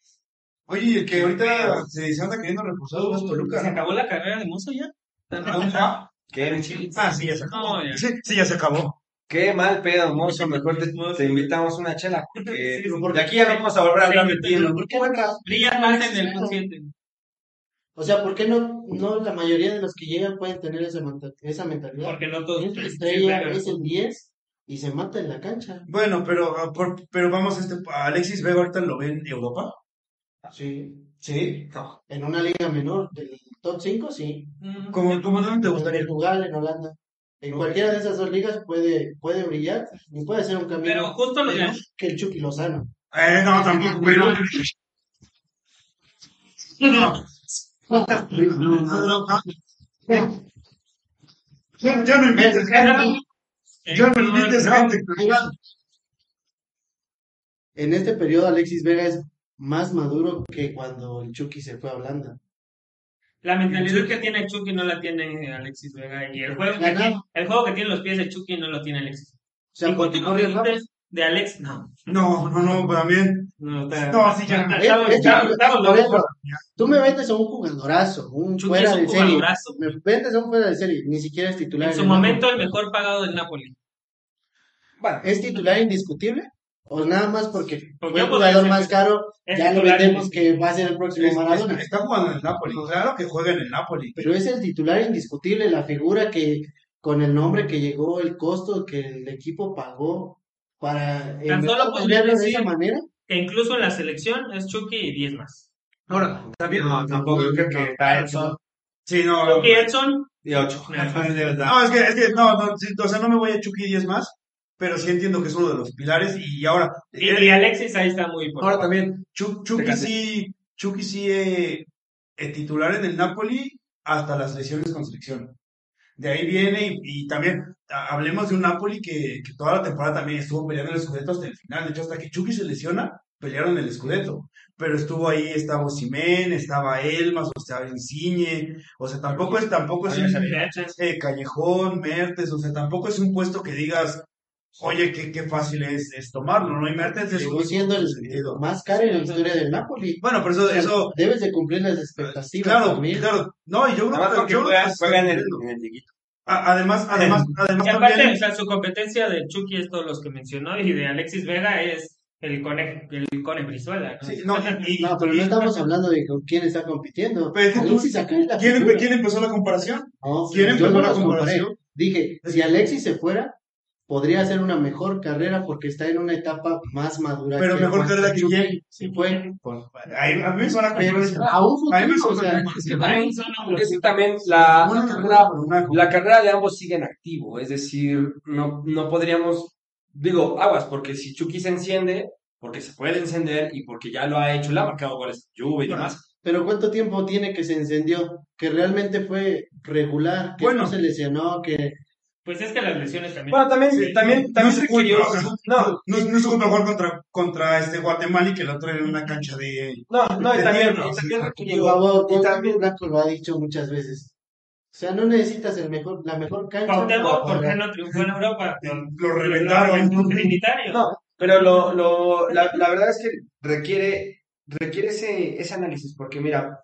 Oye, y el que ahorita se, se anda queriendo reforzado es ¿Se Toluca. acabó la carrera de Mozo ya? ¿Ah? ¿Qué, Ah, sí, ya se acabó. No, ya. Sí, sí, ya se acabó. qué mal pedo, mozo. Mejor te, te invitamos una chela. Porque Sí, de aquí ya no vamos a volver a hablar de ti. ¿no? ¿Por qué no? Brilla más en el consciente. O sea, ¿por qué no, no la mayoría de los que llegan pueden tener esa, esa mentalidad? Porque no todos. Es la estrella, es el 10 y se mata en la cancha. Bueno, pero, ah, por- pero vamos, este, a Alexis Vega ahorita lo ve en Europa. Sí. Sí. En una liga menor del top 5, sí. ¿Cómo, cómo dónde te En gustaría? Portugal, en Holanda. En cualquiera de esas dos ligas puede, puede brillar y puede ser un camino Pero justo lo mejor que el Chucky Lozano. Eh, no, tampoco, pero... No. Ya, ya no invites gente. Ya no invites gente. En este periodo Alexis Vega es más maduro que cuando el Chucky se fue a Holanda. La mentalidad que tiene Chucky no la tiene Alexis Vega. Y el juego, que tiene, el juego que tiene los pies de Chucky no lo tiene Alexis. O sea, Y cuando corre dices rápido. De Alex, no. No, no, no, también. No, está- No, sí, ya. Tú me vendes a un jugadorazo, un Chucky fuera de serie. jugadorazo. Me vendes a un fuera de serie, ni siquiera es titular. En su momento Napoli. el mejor pagado del Napoli. Bueno, ¿Es titular indiscutible? ¿O nada más porque Porque fue el jugador más caro, ya lo vendemos que va a ser el próximo Es- Maradona? es- está jugando en el Napoli. Claro que juega en el Napoli. Pero es el titular indiscutible, la figura que con el nombre que llegó, el costo que el equipo pagó para eh, Tan solo podría cambiarlo de decir- esa manera. Que incluso en la selección es Chucky y 10 más. Ahora, también. no, tampoco. Yo creo que está Edson Sí, no. Chucky Edson, y ocho. No, es que, es que, no, no, sí, o sea, no me voy a Chucky 10 más, pero sí entiendo que es uno de los pilares y ahora, y, y Alexis ahí está muy por ahora también, Chu- Chucky Fíjate. sí, Chucky sí eh, eh, titular en el Napoli hasta las lesiones con selección. De ahí viene y, y también hablemos de un Napoli que, que toda la temporada también estuvo peleando el Scudetto hasta el final. De hecho, hasta que Chucky se lesiona, pelearon el Scudetto. Pero estuvo ahí, estaba Osimhen, estaba Elmas, o estaba Insigne, o sea, tampoco es, tampoco es un, eh, Callejón, Mertes, o sea, tampoco es un puesto que digas, oye, qué, qué fácil es, es tomarlo, ¿no? Y Mertes es Llegó siendo el sentido. más caro en la historia del Napoli. Bueno, pero eso, eso, Debes de cumplir las expectativas claro, también. claro, no, y yo creo que- porque yo creo juega, que- juega en el, en el Además, además, además Y aparte, también, o sea, su competencia de Chucky es todos los que mencionó y de Alexis Vega es el Cone, el Cone Brizuela. ¿no? sí, no, y, No, pero no estamos hablando de con quién está compitiendo. Pero, Alexis acá es la ¿quién. ¿quién empezó la comparación? No, ¿Quién empezó no la comparé. comparación? Dije, si Alexis se fuera, podría hacer una mejor carrera porque está en una etapa más madura. Pero que mejor carrera que Chucky. Jay. Sí fue. Ahí, a mí me suena Pero a un A mí me o sea, suena Es que también la, carrera, pero una- la carrera de ambos sigue en activo, es decir, no, no podríamos, digo, aguas, porque si Chucky se enciende, porque se puede encender y porque ya lo ha hecho, le ha marcado goles Juve y demás. Pero ¿cuánto tiempo tiene que se encendió? Que realmente fue regular, que Bueno. no se lesionó, que... Pues es que las lesiones también. Bueno, también, Sí, también, no también es su requirió- culpa, o sea, no, No, no es culpa jugar contra, contra este Guatemala y que lo traen en una cancha de... no, no, y también, tierra, y también y Cuauhtémoc también, Blanco lo ha dicho muchas veces. O sea, no necesitas el mejor, la mejor cancha. Cuauhtémoc, ¿por qué no triunfó en Europa? Lo reventaron. Los trinitarios. No, pero lo, lo, la, la verdad es que requiere, requiere ese, ese análisis, porque mira,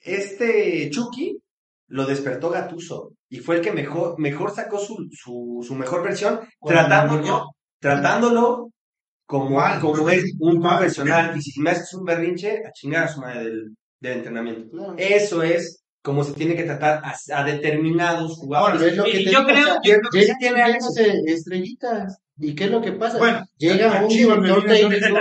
este Chucky lo despertó Gatuso y fue el que mejor, mejor sacó su, su, su mejor versión, tratándolo, tratándolo como, Mal, como es un mal. profesional. Y si me haces un berrinche, a chingar a su madre del, del entrenamiento. Claro. Eso es como se tiene que tratar a, a determinados jugadores. es lo que Y yo creo- o sea, yo creo que tiene estrellitas. ¿Y qué es lo que pasa? Bueno, Llega un director técnico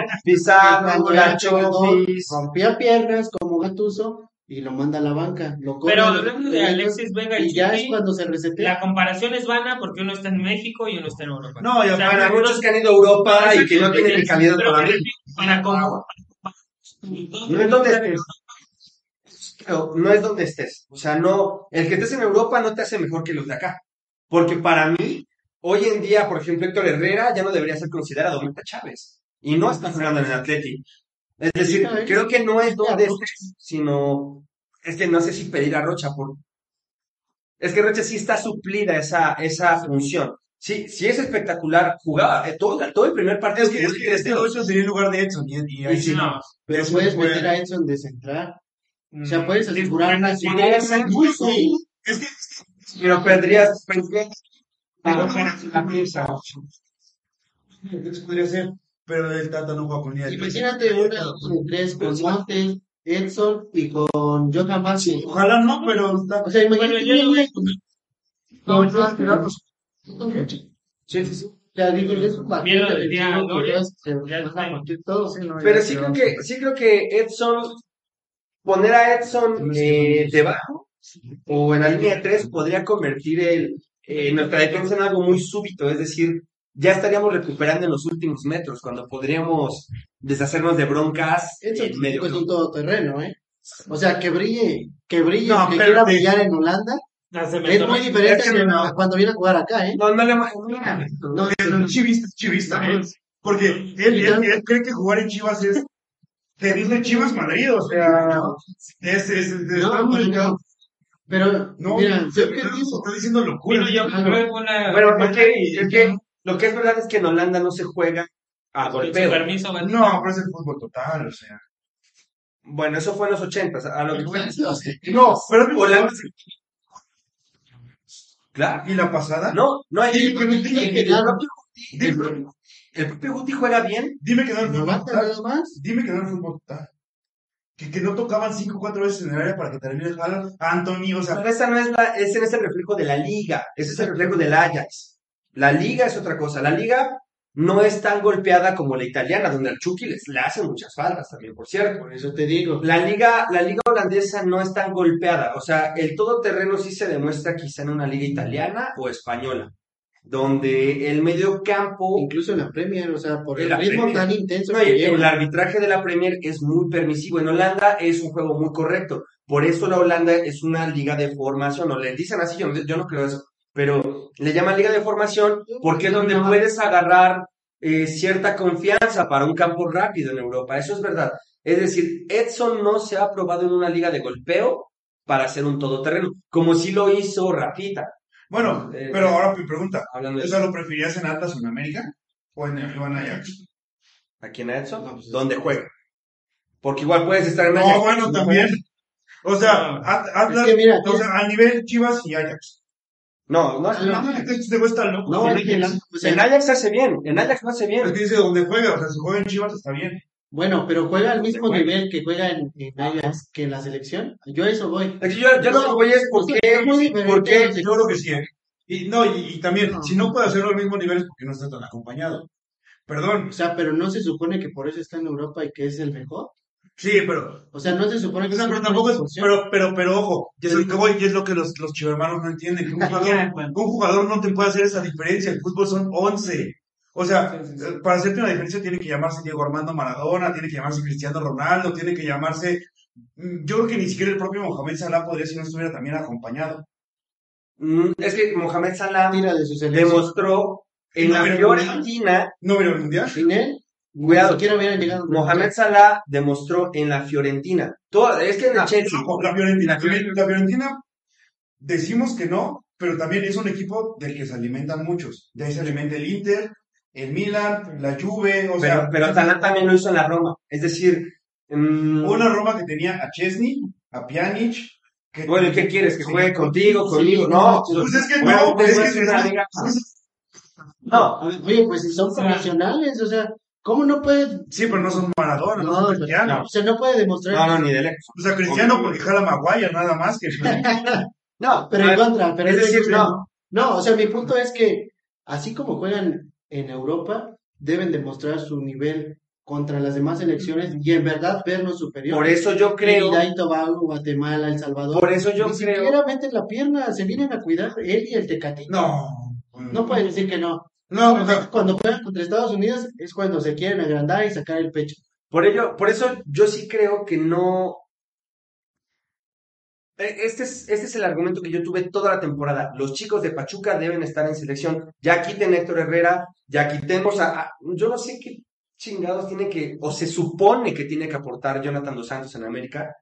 jugador, Chofis. rompía piernas como Gatuso y lo manda a la banca. Lo Pero corren, hablando de Alexis Vega y y ya es cuando se resetea. la comparación es vana porque uno está en México y uno está en Europa. No, y O sea, Para muchos que han ido a Europa y que no tienen ni calidad pero para mí. para como No es donde estés. Pero no es donde estés. O sea, no, el que estés en Europa no te hace mejor que los de acá. Porque para mí, hoy en día, por ejemplo, Héctor Herrera ya no debería ser considerado Meta Chávez. Y no está jugando en el Atleti. Es decir, Sí, creo que no es donde estés, sino, es que no sé si pedir a Rocha por... Es que Rocha sí está suplida esa, esa función. Sí, sí es espectacular. Jugaba eh, todo, todo el primer partido. es que, es que este Ocho sería en lugar de Edson y, y ahí Y sí si no. Pero puedes fue- meter a Edson de central. mm, O sea, puedes asegurar una muy sí. Es que Pero perdrías, perdrías Pero Ah, la pieza. eso podría ser, pero el Tata no juega con ni Imagínate una con tres con Montes, Edson y con Johan Vázquez. Ojalá no, pero está- O sea, imagínate con Sí, sí, sí. Sea, digo, es un partido ya Ya todos. Pero sí creo que, sí creo que Edson, poner a Edson eh, debajo o en la línea de tres podría convertir el, eh, nuestra defensa en algo muy súbito, es decir, ya estaríamos recuperando en los últimos metros, cuando podríamos deshacernos de broncas en medio es un campo. todoterreno, ¿eh? O sea, que brille, que brille, No, que pero quiera te- brillar en Holanda, se es muy diferente Es que a no. cuando viene a jugar acá, ¿eh? No, no le no No, es chivista, es chivista. Porque él, él, él cree que jugar en Chivas es pedirle Chivas Madrid, o sea, es, es, es- no, está muy- no. Pero, no, mira, eso- está diciendo locura. Mira, yo creo que una- Bueno, una- porque es que lo que es verdad es que en Holanda no se juega a golpeo. permiso. No, pero es el fútbol total, o sea. Bueno, eso fue en los 80, a lo que fue. No, pero Holanda. Claro. ¿Y la pasada? No, no hay. Dime que el, propio Guti, el propio- el propio Guti juega bien. Dime que no era ¿En fútbol total. más? Dime que no era fútbol total. Que, que no tocaban cinco o cuatro veces en el área para que termine el jalo. Anthony, o sea, Pero esa no es la, ese no es el reflejo de la liga. Ese es el reflejo del Ajax. La liga es otra cosa. La liga no es tan golpeada como la italiana, donde al Chucky les, le hacen muchas faltas también, por cierto. Por eso te digo. La liga, la liga holandesa no es tan golpeada. O sea, el todoterreno sí se demuestra quizá en una liga italiana o española, donde el medio campo Incluso en la Premier, o sea, por el ritmo Premier. tan intenso No, que el llevan. arbitraje de la Premier es muy permisivo. En Holanda es un juego muy correcto. Por eso la Holanda es una liga de formación. O le dicen así, yo, no- yo no creo eso. Pero le llaman liga de formación porque es donde puedes agarrar eh, cierta confianza para un campo rápido en Europa. Eso es verdad. Es decir, Edson no se ha probado en una liga de golpeo para hacer un todoterreno, como sí lo hizo Rafita. bueno, Eh, pero ahora mi pregunta. Hablando de ¿Eso lo preferías en Atlas o en América? ¿O en, o en Ajax? aquí en Edson, No, pues, donde juega. Porque igual puedes estar en No, Ajax. bueno, también. O sea, At- Atlas, Es que mira, o sea, a nivel Chivas y Ajax. No, no, No, no, este este güey está loco. No, En es Ajax. hace bien, en Ajax lo hace Es bien. que dice donde juega, o sea, si juega en Chivas está bien. bueno, pero juega al mismo nivel que juega en, en Ajax que en la selección. Yo a eso voy. Es que yo, yo lo que voy es por qué, Es por qué Yo creo que sí. ¿eh? Y, no, y, y también, No. si no puede hacerlo al mismo nivel es porque no está tan acompañado. Perdón. O sea, pero no se supone que por eso está en Europa y que es el mejor. Sí, pero, O sea, no se supone que o sea, es pero tampoco es, pero, pero, pero ojo, y es lo que voy, y es lo que los, los chivermanos no entienden, que un jugador, un jugador no te puede hacer esa diferencia, el fútbol son 11. O sea, Sí, sí, sí. eh, para hacerte una diferencia tiene que llamarse Diego Armando Maradona, tiene que llamarse Cristiano Ronaldo, tiene que llamarse... mm, Yo creo que ni siquiera el propio Mohamed Salah podría si no estuviera también acompañado. Mm, Es que Mohamed Salah Tira de su selección. demostró en la No, pero- Fiorentina, ¿No vieron el Mundial? Sin él, Cuidado. hubieran llegado. Mohamed Salah demostró en la Fiorentina. Todo, es que en el Chelsea, No, la Fiorentina, la Fiorentina, decimos que no, pero también es un equipo del que se alimentan muchos. De ahí se alimenta el Inter, el Milan, la Juve, o pero, sea, pero Salah también lo hizo en la Roma. Es decir, mm, una Roma que tenía a Chesney, a Pjanic, que bueno, ¿y ¿qué quieres? ¿Que Sí. juegue contigo, conmigo? sí, No, sí. Pues es que Bueno, no, pues es que es una es- liga- es- no. Oye, pues si son profesionales, o sea, ¿cómo no puede, Sí, pero no son Maradona, no, No, son Cristiano. o sea, no puede demostrar? No, no, ni de lejos. O sea, Cristiano porque jala Maguire nada más que No, Pero en ver, contra, pero es decir, no. No, o sea, mi punto es que así como juegan en Europa, deben demostrar su nivel contra las demás selecciones y en verdad vernos superior. Por eso yo creo, Trinidad y Tobago, Guatemala, El Salvador. por eso yo Ni creo, siquiera meten la pierna, se vienen a cuidar él y el Tecate. No. No pueden decir que no. No, Cuando juegan contra Estados Unidos es cuando se quieren agrandar y sacar el pecho. por ello, por eso yo sí creo que no. E- Este es, este es el argumento que yo tuve toda la temporada. Los chicos de Pachuca deben estar en selección. Ya quiten Héctor Herrera, ya quitemos a, a- Yo no sé qué chingados tiene que, o se supone que tiene que aportar Jonathan Dos Santos en América.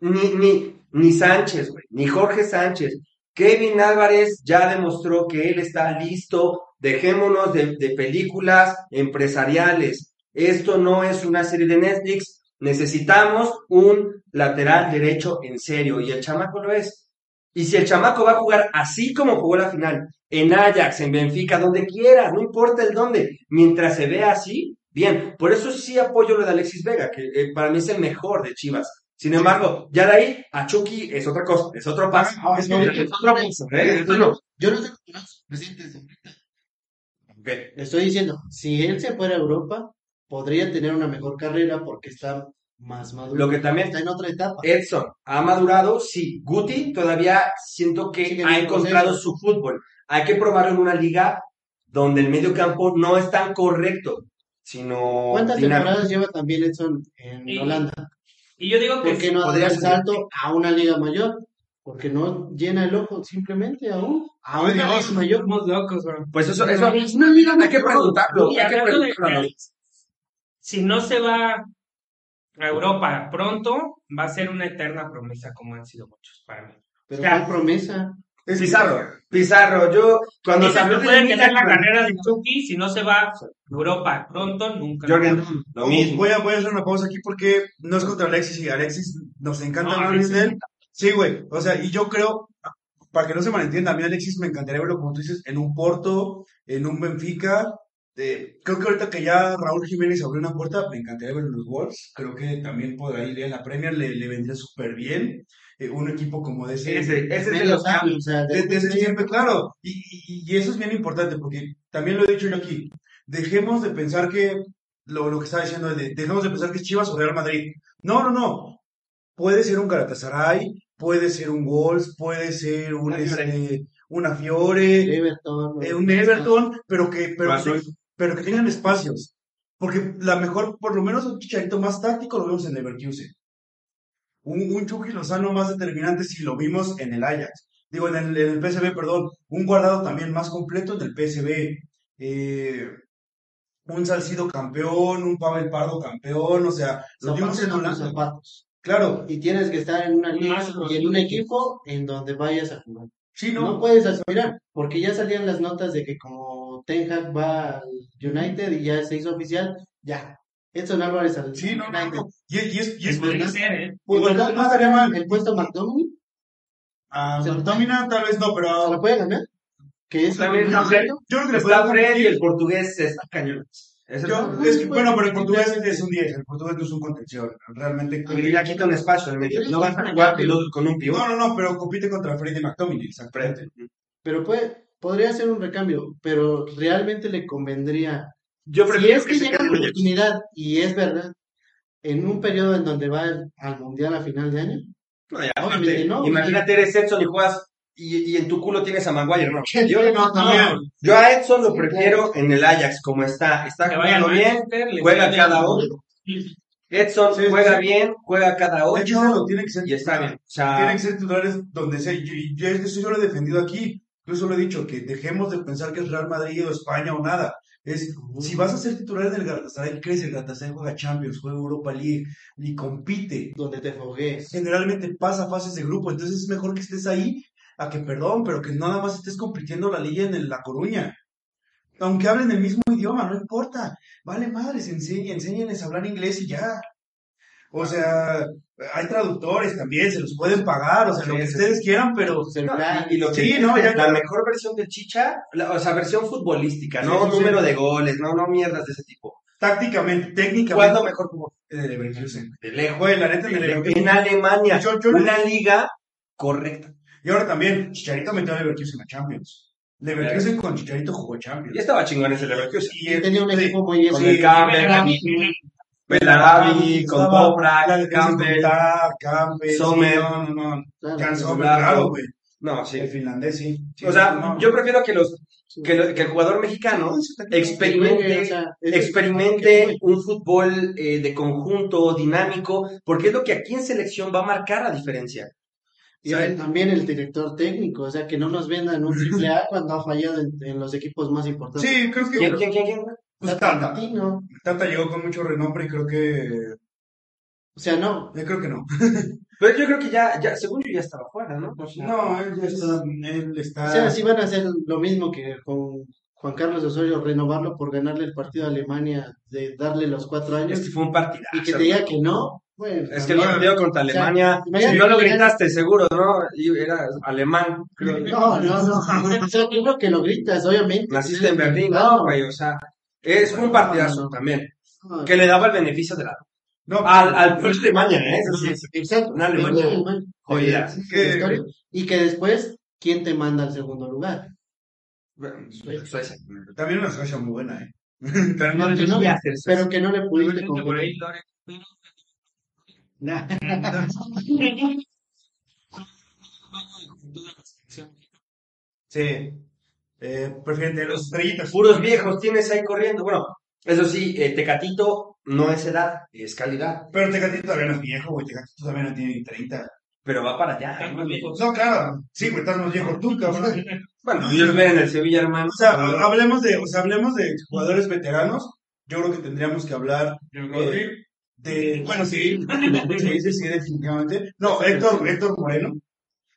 Ni, ni, ni Sánchez, güey, ni Jorge Sánchez. Kevin Álvarez ya demostró que él está listo. Dejémonos de, películas empresariales. Esto no es una serie de Netflix. Necesitamos un lateral derecho en serio. Y el chamaco lo es. Y si el chamaco va a jugar así como jugó la final, en Ajax, en Benfica, donde quiera, no importa el dónde, mientras se vea así, bien. Por eso sí apoyo lo de Alexis Vega, que eh, para mí es el mejor de Chivas. Sin embargo, ya de ahí a Chucky es otra cosa, es otro paso. Ah, es que- Es otro paso, ¿eh? No. Yo no tengo brazos presentes ahorita. Ok. Le estoy diciendo, si él se fuera a Europa, podría tener una mejor carrera porque está más maduro. Lo que también Está en otra etapa. Edson ha madurado, sí. Guti todavía siento que ha encontrado su fútbol. Hay que probarlo en una liga donde el medio campo no es tan correcto, sino ¿Cuántas dinámico. temporadas lleva también Edson en Y- Holanda? Y yo digo que ¿Por qué no hacer el ser. salto a una liga mayor? Porque no llena el ojo simplemente aún. A una Dios. liga mayor. somos locos, bro. Pues eso, eso Es una liga hay que preguntarlo. Y Hay que hablando de- preguntarlo. Si no se va a Europa pronto, va a ser una eterna promesa, como han sido muchos para mí. Pero O sea, ¿cuál promesa? Pizarro, Pizarro, yo cuando Dices de puede tener la carrera de Chucky si no se va a Europa pronto, nunca. Jorgen, lo mismo. Voy a, voy a hacer una pausa aquí porque no es contra Alexis y Alexis nos encanta No, Alexis de él. Sí, güey. O sea, y yo creo, para que no se malentienda, a mí Alexis me encantaría verlo, como tú dices, en un Porto, en un Benfica. Eh, creo que ahorita que ya Raúl Jiménez abrió una puerta, me encantaría verlo en los Wolves. Creo que también podrá ir en la Premier, le, le vendría súper bien. Eh, un equipo como de ese. Ese, ese es de los cambios. o sea, De- desde siempre, claro. Y, y- y eso es bien importante porque también lo he dicho yo aquí. Dejemos de pensar que lo, lo que estaba diciendo, de- dejemos de pensar que es Chivas o Real Madrid. No, no, no. Puede ser un Galatasaray, puede ser un Wolves, puede ser un, Una Fiore. este, una Fiore, Everton. eh, un Everton, pero que, pero, Azul. pero que tengan espacios. Porque la mejor, por lo menos un chicharito más táctico lo vemos en Leverkusen. Un, un Chucky Lozano más determinante si lo vimos en el Ajax. Digo, en el, en el PSV, perdón. Un guardado también más completo en el PSV. Eh, un Salcido campeón, un Pavel Pardo campeón, o sea, lo vimos Zapatos en Holanda. zapatos. Claro, Y tienes que estar en una liga y en un equipo en donde vayas a jugar. sí, No, no. puedes aspirar, porque ya salían las notas de que como Ten Hag va al United y ya se hizo oficial, ya. Edson Álvarez al Sí, no, no, no. Y, y es, y es, Podría ser, ¿eh? pues, Igual no, no estaría mal. el puesto McDominay, A Se lo- Domina tal vez no, se pero lo puede ganar. Que es También el- está Fred. yo creo que le Está puede Fred y el portugués está cañón. Ese Yo- es que, bueno, pero el portugués es un 10, el portugués no es un contención, realmente. Y ya quita un espacio medio. No vas a jugar piloto con un pivot. No, no, no, pero compite contra Freddy McTominay, exactamente. Pero puede, podría ser un recambio, pero realmente le convendría. Yo Si prefiero es que que se llega la el- oportunidad, y es verdad, en un periodo en donde va al mundial a final de año, No, ya, Obviamente no. Imagínate, eres Edson y juegas y, y en tu culo tienes a Maguire, ¿no? Yo, No, también. yo a Edson lo prefiero en el Ajax, como está. Está Que vaya al jugando bien, juega cada ocho. Edson Sí, juega sí. bien, juega cada ocho no, tiene que ser y está bien. O sea, Tienen que ser titulares donde sea. Yo, yo, eso yo lo he defendido aquí. Incluso lo he dicho, que dejemos de pensar que es Real Madrid o España o nada. Es, si vas a ser titular en el Galatasaray, ¿qué crees? El Galatasaray juega Champions, juega Europa League y compite. Donde te fogues. Generalmente pasa fases de grupo, entonces es mejor que estés ahí a que, perdón, pero que nada más estés compitiendo la liga en el- La Coruña. Aunque hablen el mismo idioma, no importa. Vale madres, enseñen, enséñenles a hablar inglés y ya. O sea, hay traductores también, se los pueden pagar, o sea, lo que sí, ustedes sí. quieran, pero Celular. y, y lo que Sí, no, ya- la mejor versión del Chicha, la- o sea, versión futbolística, no Sí, sí, sí. número de goles, no, no mierdas de ese tipo. tácticamente, técnicamente, ¿Cuándo mejor jugó? en el Leverkusen. De lejos. Güey, la neta en el Leverkusen. En Alemania, Yo- yo- una liga correcta. Y ahora también, Chicharito metió a Leverkusen a Champions. Leverkusen con Chicharito jugó Champions. Ya estaba chingón ese Leverkusen. Y Y tenía un sí, equipo muy bien. Con Sí, el Campbell, Belarabi, con estaba la Toprak, defensa con Campbell. Campbell, Sommer. no, no, no. Claro, güey. No, sí. El finlandés, sí. Sí, O sea, no. yo prefiero que los sí. que, lo- que el jugador mexicano experimente, experimente un fútbol eh, de conjunto, dinámico, porque es lo que aquí en selección va a marcar la diferencia. Y también el director técnico, o sea, que no nos vendan un triple A cuando ha fallado en, en los equipos más importantes. Sí, creo que ¿Quién, quién, quién, quién? Pues, Tata. Martino. Tata llegó con mucho renombre y creo que O sea, no. yo creo que no. Pero yo creo que ya, ya, según yo ya estaba fuera, ¿no? O sea, No, él ya está, él está O sea, sí van a hacer lo mismo que con Juan Carlos Osorio, renovarlo por ganarle el partido a Alemania, de darle los cuatro años, Es que fue un partidazo. y que te diga que no. Bueno, Es que el también. partido contra sea, Alemania, imagínate no lo gritaste seguro, ¿no? Era alemán, creo. No, no, no. O sea, yo creo que lo gritas, obviamente. Naciste en Berlín, no, güey, o sea, es un partidazo también, No, que le daba el beneficio de la no, al, al pueblo de Alemania, ¿eh? Eso sí. Exacto. Una Alemania jodida. Que-. Y que después, ¿quién te manda al segundo lugar? Suecia. también una Suecia muy buena, eh. Pero no, No, que no, pero que le pudiste Por competir. ahí, Lore. Sí. Eh, prefieren tener los estrellitas. Puros viejos tienes ahí corriendo. Bueno, eso sí, eh, Tecatito no es edad, es calidad, Pero Tecatito todavía no es viejo, güey. Tecatito todavía no tiene ni 30. pero va para allá. Viejos. No, claro. Sí, güey, estás más viejo tú, cabrón. Bueno, Dios ve en el Sevilla, hermano. O sea, hablemos de, o sea, hablemos de jugadores veteranos. Yo creo que tendríamos que hablar eh, de, bueno, sí, sí, sí, sí, definitivamente. No, Héctor, Héctor Moreno,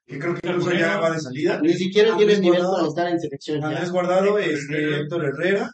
que creo que incluso ya va de salida. Ni siquiera tiene Andrés nivel para estar en selección ya. Andrés Guardado, este, Héctor Herrera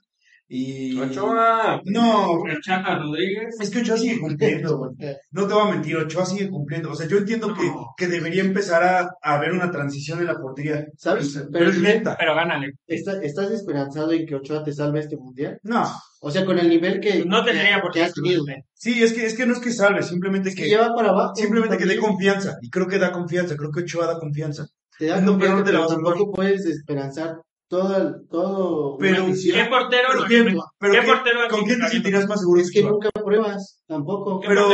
y... Ochoa. No, El Chaca Rodríguez. es que Ochoa sigue cumpliendo, güey. No te voy a mentir, Ochoa sigue cumpliendo. O sea, yo entiendo que, No. que debería empezar a, a haber una transición en la portería. ¿Sabes? Pero Pero es lenta. Pero gánale. ¿está- ¿estás esperanzado en que Ochoa te salve este mundial? No, O sea, con el nivel que, No tendría por qué. has tenido. sí, es que, es que no es que salve, simplemente Que que, lleva para abajo. simplemente que dé confianza. Y creo que da confianza, creo que Ochoa da confianza. Te da No, pero confianza, no te la pero vas a tampoco puedes esperanzar todo, todo Pero-. ¿Qué portero Pero haría? pero ¿Qué qué- portero ¿Con quién te sentirás más seguro? Es que nunca pruebas, tampoco. ¿Qué Pero,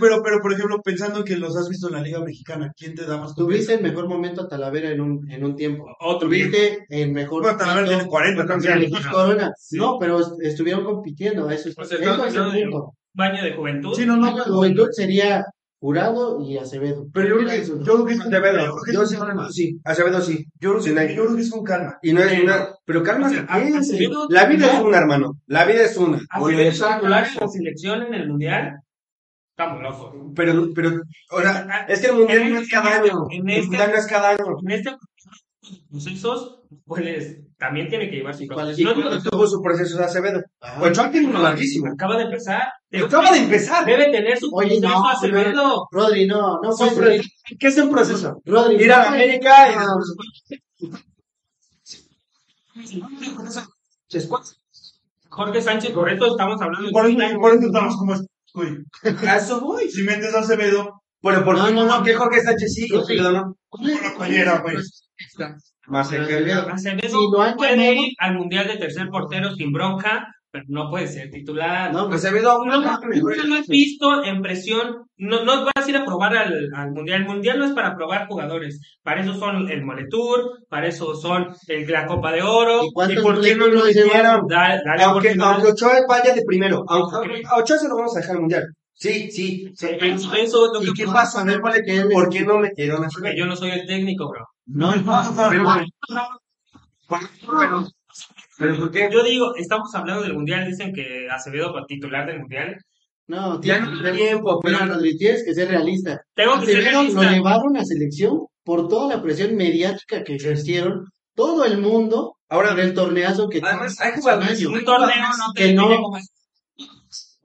pero, pero, por ejemplo, pensando que los has visto en la Liga Mexicana, ¿quién te da más Tuviste el mejor momento a Talavera en un, en un tiempo. Otro viejo. Tuviste el mejor. Bueno, Talavera tiene 40 con también. Jesús Corona. No, pero est- estuvieron compitiendo. Eso es, O sea, eso es el punto. Baño de juventud. Sí, no, no, La juventud sería Jurado y Acevedo. Pero yo creo que, yo creo que es con Acevedo. yo creo que Yo es sí, sí, Acevedo sí. Yo creo que- no. yo creo que es con calma. Y no es una. Pero calma, O sea, ¿qué es? Acevedo- La vida es una, hermano. La vida es una. Acevedo es titular en la selección en el mundial. Estamos locos. Pero, pero, ahora, es que el mundial no es cada año. En El este- mundial no es cada año. En este procesos, pues también tiene que llevar su ¿Y cuál es Y No, no, proceso? tuvo su proceso de Acevedo. Ah. Ochoa tiene uno larguísimo. acaba de empezar. Acaba de empezar. Debe tener su Oye, no, proceso Acevedo. Rodri, no, no puedes pro- ¿Qué es un proceso? Rodri, Ir no a América y Jorge Sánchez, por eso estamos hablando Por eso, de por eso estamos como es- güey. A eso voy. Si metes a Acevedo, Bueno, ¿por No, qué no, no. ¿Qué Jorge Sánchez sí? Yo sí. No. ¿cuál es- Con la playera, güey. Más Acevedo. Lo han puede ir al mundial de tercer portero sin bronca, pero no puede ser titular. No, pues, Acevedo aún No, no, nunca lo he visto en presión. No, no vas a ir a probar al, al mundial. El mundial no es para probar jugadores. Para eso son el Moletour, para eso son el, la Copa de Oro. ¿Y cuántos por qué no lo hicieron? Da- dale Aunque, aunque Ochoa vaya de primero, aunque a Ochoa se lo vamos a dejar al mundial. Sí, sí. sí. Eso, eso es lo ¿Y que qué pasa. ¿Por qué no metieron a Porque yo no soy el técnico, bro. No, Pero, pero, pero ¿por qué? Yo digo, estamos hablando del mundial. Dicen que Acevedo fue titular del mundial. no, Ya tiene- no tiempo, pero Rodri, tienes que ser realista. Tengo que ser Acevedo lo realista. llevaron a selección por toda la presión mediática que ejercieron todo el mundo ahora, por el torneazo que además, hay jugadores, un torneo no te Que no-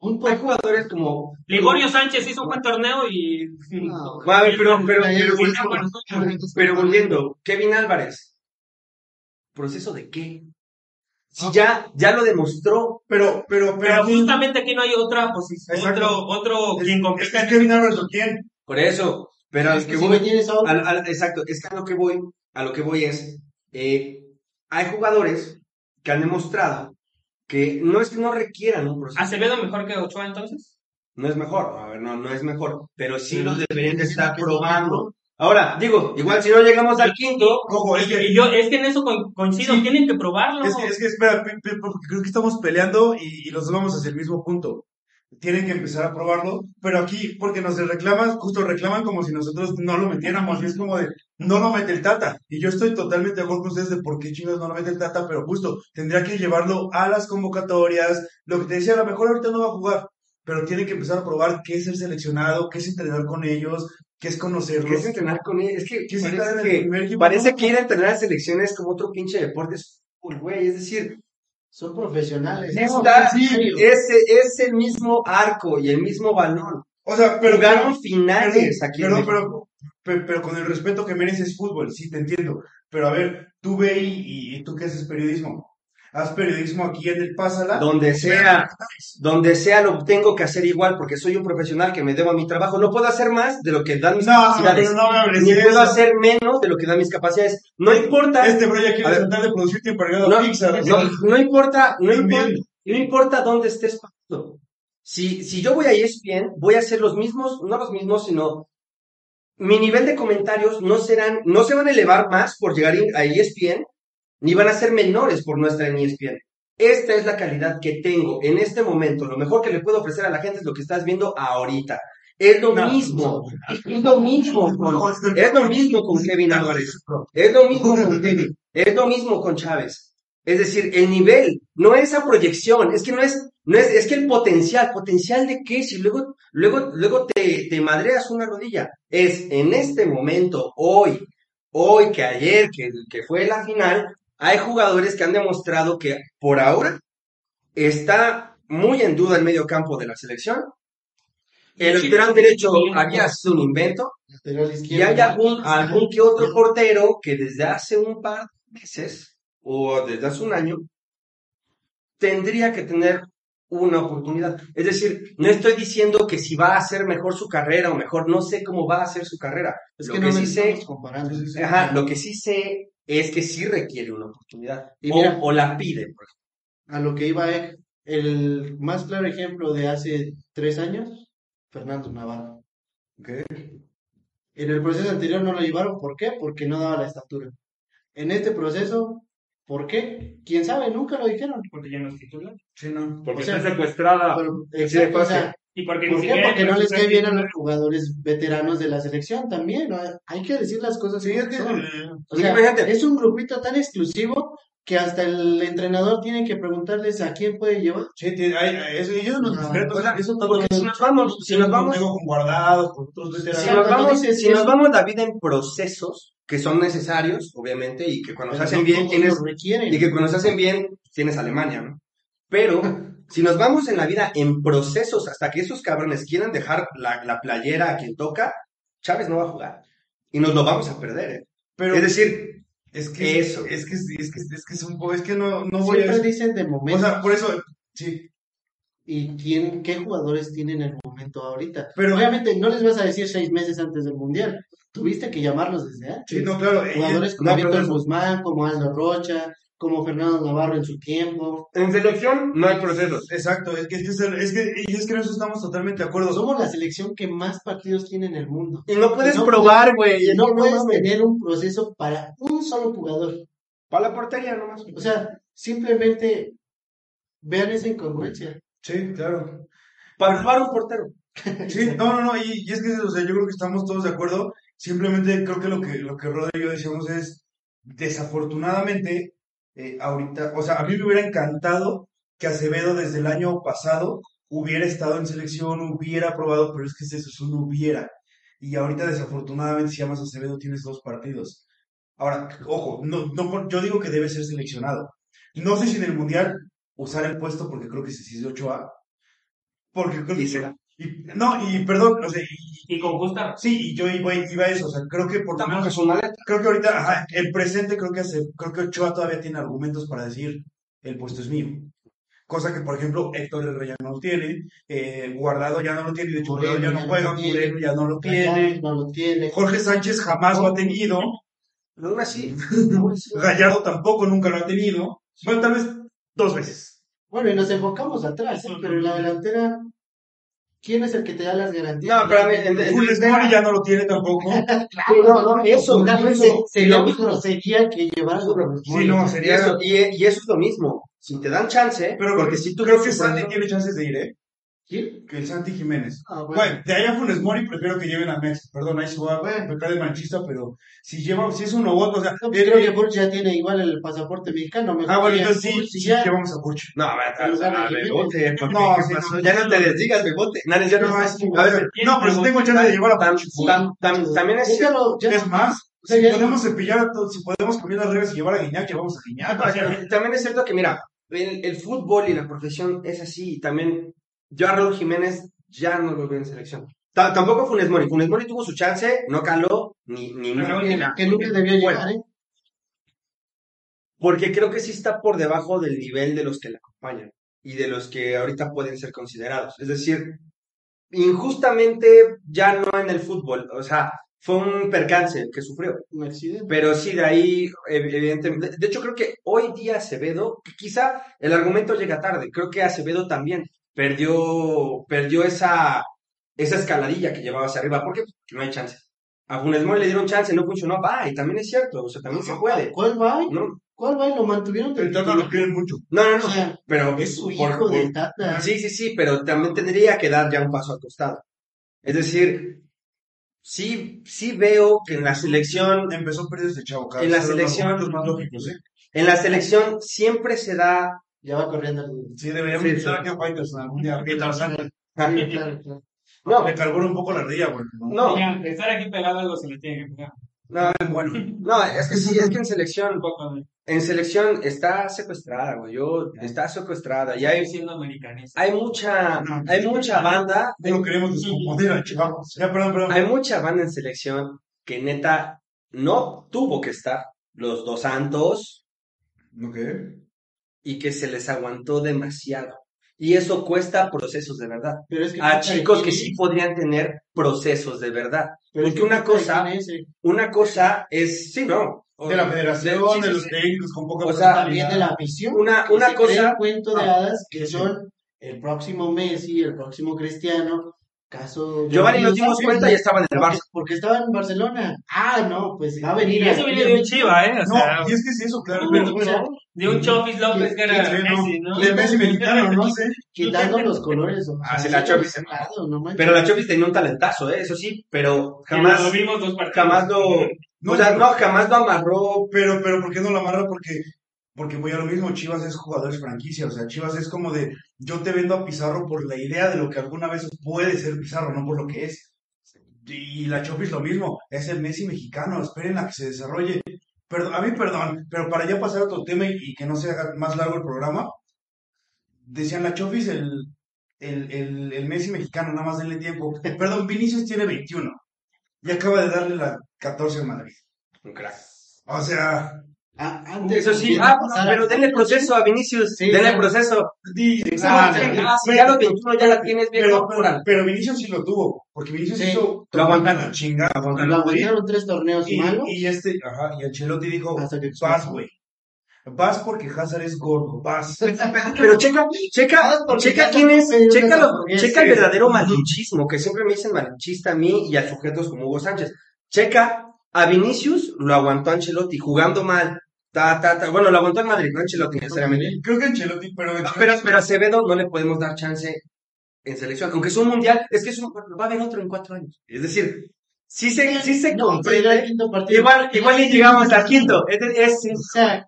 define como- Un hay po- jugadores como Ligorio Sánchez hizo un buen torneo y. No, A ver, pero, pero, ya, pero, volviendo, pero volviendo, Kevin Álvarez, ¿proceso de qué? Si ya, ya lo demostró, Pero, pero, pero, Pero ¿quién- justamente aquí no hay otra posición, Exacto. otro, otro es, quien es compita. que Kevin Álvarez o quién? por eso, pero al que si voy, exacto, es que a lo que voy, a lo que voy es, eh, hay jugadores que han demostrado que no es que no requieran un proceso, ¿Acevedo mejor que Ochoa entonces? no es mejor, a ver, no, no es mejor, pero sí los deberían de estar probando. Ahora, digo, igual si no llegamos al quinto, Ojo, es que, Y yo, es que en eso co- coincido, Sí. tienen que probarlo. es que, es que espera, pe- pe- porque creo que estamos peleando y, y los dos vamos hacia el mismo punto. Tienen que empezar a probarlo, pero aquí, porque nos reclaman, justo reclaman como si nosotros no lo metiéramos, y es como de, no lo mete el Tata. Y yo estoy totalmente de acuerdo con ustedes de por qué chingados no lo mete el Tata, pero justo, tendría que llevarlo a las convocatorias, lo que te decía, a lo mejor ahorita no va a jugar, pero tiene que empezar a probar qué es ser seleccionado, qué es entrenar con ellos, qué es conocerlos. ¿qué es entrenar con él? Es que ¿Qué es estar parece que, parece que ir a entrenar a selecciones como otro pinche deporte es güey, es decir, son profesionales. Está- Sí, ese es el mismo arco y el mismo balón. O sea, pero Jugaron finales aquí México. pero, pe- pero con el respeto que mereces fútbol, sí te entiendo. Pero a ver, tú ve y, y tú que haces periodismo. Haz periodismo aquí en el Pásala. Donde sea, donde sea lo tengo que hacer igual porque soy un profesional que me debo a mi trabajo. No puedo hacer más de lo que dan mis No, capacidades. pero no me Ni puedo hacer menos de lo que dan mis capacidades. No importa, Este bro ya quiere tratar de producir tiempo no, Pixar. no, no importa, no importa, no importa dónde estés parado. Si, si yo voy a ESPN, voy a hacer los mismos, no los mismos, sino mi nivel de comentarios no serán, no se van a elevar más por llegar a ESPN, ni van a ser menores por no estar en E ESPN. Esta es la calidad que tengo en este momento. Lo mejor que le puedo ofrecer a la gente es lo que estás viendo ahorita. Es lo No. mismo. Es lo mismo con, es lo mismo con Kevin Álvarez. Es lo mismo con Kevin. Es lo mismo con Chávez. Es decir, el nivel, no esa proyección, es que no es, no es, es que el potencial, potencial de qué, si luego, luego, luego te, te madreas una rodilla, es en este momento, hoy, hoy que ayer, que, que fue la final, hay jugadores que han demostrado que por ahora está muy en duda el medio campo de la selección. El lateral derecho había sido un invento, y hay algún, algún que otro portero que desde hace un par de meses o desde hace un año tendría que tener una oportunidad. Es decir, no estoy diciendo que si va a hacer mejor su carrera o mejor, no sé cómo va a hacer su carrera. Es lo que que, no sí sé, ajá, lo que sí sé es que sí requiere una oportunidad Y o, mira- o la pide. por ejemplo. A lo que iba Ek, el más claro ejemplo de hace tres años, Fernando Navarro. En el proceso anterior no lo llevaron, ¿por qué? Porque no daba la estatura. En este proceso, ¿por qué? ¿Quién sabe? Nunca lo dijeron. Porque ya no es titular. Sí, no. Porque O sea, está secuestrada. Pero, exacto, o sea, Y porque ¿Por qué? Porque no les cae bien a los jugadores veteranos de la selección también. ¿no? Hay que decir las cosas Sí, es que. son. eh, O sea, es un grupito tan exclusivo que hasta el entrenador tiene que preguntarles a quién puede llevar. Sí, tiene- hay- eso, No, respetan, o sea, eso todo Porque si nos vamos, si nos vamos, con guardados, con otros veteranos. si nos vamos, dices si nos vamos la vida en procesos que son necesarios, obviamente, y que cuando se Pero hacen no bien tienes requieren. Y que cuando se hacen bien, tienes Alemania, ¿no? Pero si nos vamos en la vida en procesos hasta que esos cabrones quieran dejar la, la playera a quien toca, Chávez no va a jugar. Y nos lo vamos a perder, ¿eh? Pero es decir, es que eso. es que es que es que es un poco, es que no, no voy a Siempre dicen de O momento. sea, por eso, sí. ¿Y quién, qué jugadores tienen el momento ahorita? Pero- obviamente no les vas a decir seis meses antes del Mundial. Tuviste que llamarlos desde antes. Sí, no, claro. ellos- Jugadores como no, Víctor Guzmán, como Aldo Rocha, como Fernando Navarro en su tiempo. En selección no hay procesos. Exacto, es que, es que, es que, y es que en eso estamos totalmente de acuerdo. Somos la selección que más partidos tiene en el mundo. Y no puedes No probar, güey. Y no No puedes mames. tener un proceso para un solo jugador. Para la portería nomás. O sea, simplemente vean esa incongruencia. Sí, claro. para armar un portero. Sí, no, no, no, y, y es que, o sea, yo creo que estamos todos de acuerdo. Simplemente creo que lo que, lo que Roda y yo decíamos es, desafortunadamente, eh, ahorita, o sea, a mí me hubiera encantado que Acevedo desde el año pasado hubiera estado en selección, hubiera probado, pero es que es eso, es un hubiera. Y ahorita, desafortunadamente, si llamas a Acevedo, tienes dos partidos. Ahora, ojo, no, no, yo digo que debe ser seleccionado. No sé si en el Mundial usar el puesto, porque creo que es de 8A. Porque creo que Y será. Y- no, y perdón, o sea, y- Y con justa sí, y yo iba, iba a eso, o sea, creo que por menos, es una letra. creo que ahorita, ajá, el presente creo que hace, creo que Ochoa todavía tiene argumentos para decir, el puesto es mío. Cosa que, por ejemplo, Héctor Herrera ya no lo tiene, eh, Guardado ya no lo tiene, de hecho, Moreno ya ya no no juega, lo tiene. Moreno ya no lo tiene, no lo tiene. Jorge Sánchez jamás lo ha tenido, Pero aún así. Gallardo tampoco nunca lo ha tenido, bueno, tal vez dos veces. Bueno, y nos enfocamos atrás, ¿eh? pero en la delantera, ¿quién es el que te da las garantías? No, pero a en- Funes Mori ya no lo tiene tampoco. Sí, no, no, eso, Totalmente, eso. sería Lo mi mismo. grosería que llevar a Sí, no, Y sería... eso, y, y eso es lo mismo. Si te dan chance, Pero porque si tú creo que proceso- tiene chances de ir, ¿eh? ¿Quién? Que el Santi Jiménez. Ah, bueno. Bueno, de allá Funes Mori prefiero que lleven a Mex. Perdón, ahí se va a Bueno. pecar de manchista, pero si lleva, si es uno u otro, o sea, No, pues creo que Burch ya tiene igual el pasaporte mexicano. mejor ah, bueno, entonces sí, Burch sí, ya. llevamos a Puch. No, a ver, a. Bebote, No, ya no, te desdigas, Bebote. No, ya no, A ver, no, pero si tengo chance de llevar a tam- también es Es más, o sea, si podemos cepillar a todos, si podemos cambiar las reglas y llevar a Guiñac, llevamos a Guiñac. o sea, También es cierto que, mira, el, el fútbol y la profesión es así. Y también, yo a Raúl Jiménez ya no lo veo en selección. Ta- tampoco Funes Mori. Funes Mori tuvo su chance, no caló, ni, ni, Pero ni que- nada. que nunca debió llegar, ¿eh? Porque creo que sí está por debajo del nivel de los que le acompañan y de los que ahorita pueden ser considerados. Es decir, injustamente ya no en el fútbol. O sea, fue un percance que sufrió. Un accidente. Pero sí, de ahí, ev- evidentemente. De, hecho, creo que hoy día Acevedo, quizá el argumento llega tarde, creo que Acevedo también perdió, perdió esa, esa escaladilla que llevaba hacia arriba, porque no hay chance. A Funes Mori le dieron chance, no funcionó, va, y también es cierto, o sea, también se puede. ¿Cuál va? No, ¿Cuál va? Y lo mantuvieron de El Tata lo quieren mucho. no, no, O no, sea, pero es su por- hijo por- del Tata. Sí, sí, sí, pero también tendría que dar ya un paso al costado. Es decir, sí, sí veo que en la selección Empezó perdido este chavo, En la selección- argumentos más lógicos, ¿eh? En la selección siempre se da. Ya va corriendo el... Sí, deberíamos Sí, estar sí. aquí a Fighters algún día. Que Tarzán. No, le un poco la ardilla, güey. ¿no? no, estar aquí pegado algo se le tiene que pegar. no, Bueno, no, es que sí, es que en Un selección, en selección está secuestrada, güey. Yo, está secuestrada. Y hay, siendo americanista. hay mucha, No. hay mucha banda, no queremos descomponer al chavo. Ya, perdón, perdón. hay mucha banda en selección que neta no tuvo que estar. Los dos santos, Ok. Y que se les aguantó demasiado. Y eso cuesta procesos de verdad. Pero es que A chicos que sí podrían tener procesos de verdad. Pero es Porque que una cosa, una cosa es, sí, no. De la federación, de los técnicos con poca O sea, También de la afición. Una, que una cosa, cuento de Ah, hadas que sí. son el próximo Messi, el próximo Cristiano, caso Giovanni nos dimos cuenta y estaba en el porque, Barça. porque estaba en Barcelona. Ah, no, pues va a venir. Y eso viene de un chiva, ¿eh? O sea, No, y es que sí, eso, claro. Pero, sea, de un Chofis López que era. Messi, ¿no? de Messi mexicano, no sé. quitando los colores. o Ah, sí, la Chofis. Pero la Chofis tenía un talentazo, ¿eh? eso sí, pero jamás, lo vimos dos partidos. jamás lo, No, o sea, pero- no, jamás lo amarró. Pero, pero, ¿por qué no la amarra? Porque, porque voy a lo mismo, Chivas es jugadores franquicia, o sea, Chivas es como de, yo te vendo a Pizarro por la idea de lo que alguna vez puede ser Pizarro, no por lo que es. Y la Chofis lo mismo, es el Messi mexicano, esperen a que se desarrolle. Perdón, a mí perdón, pero para ya pasar a otro tema y, y que no se haga más largo el programa, decían la Chofis el, el, el, el Messi mexicano, nada más denle tiempo. Perdón, Vinicius tiene 21 y acaba de darle la 14 a Madrid. Un crack. O sea, Ah, antes Eso sí, ah, pero denle proceso a Vinicius, Sí, denle claro. proceso. Ah, sí, ah, si ya los 21 ya la tienes, pero, viejo, pero, pero Vinicius sí lo tuvo, porque Vinicius Sí. hizo Lo aguantaron. la chingada Lo aguantaron tres torneos y, malos y este, ajá, y Ancelotti dijo, vas, güey. Vas porque Hazard es gordo, vas. Pero checa, checa, checa quién es, checa, lo- checa el verdadero malinchismo, que siempre me dicen malinchista a mí y a sujetos como Hugo Sánchez. Checa, a Vinicius lo aguantó Ancelotti jugando mal. Ta, ta, ta. Bueno, lo aguantó en Madrid, no Ancelotti necesariamente. Creo que Ancelotti, pero Pero, pero a Acevedo no le podemos dar chance en selección, aunque es un mundial, es que es un, va a haber otro en cuatro años. Es decir, sí se, sí se No, pero era el comprende. quinto partido. Igual, igual y llegamos al quinto. Es, es- O sea,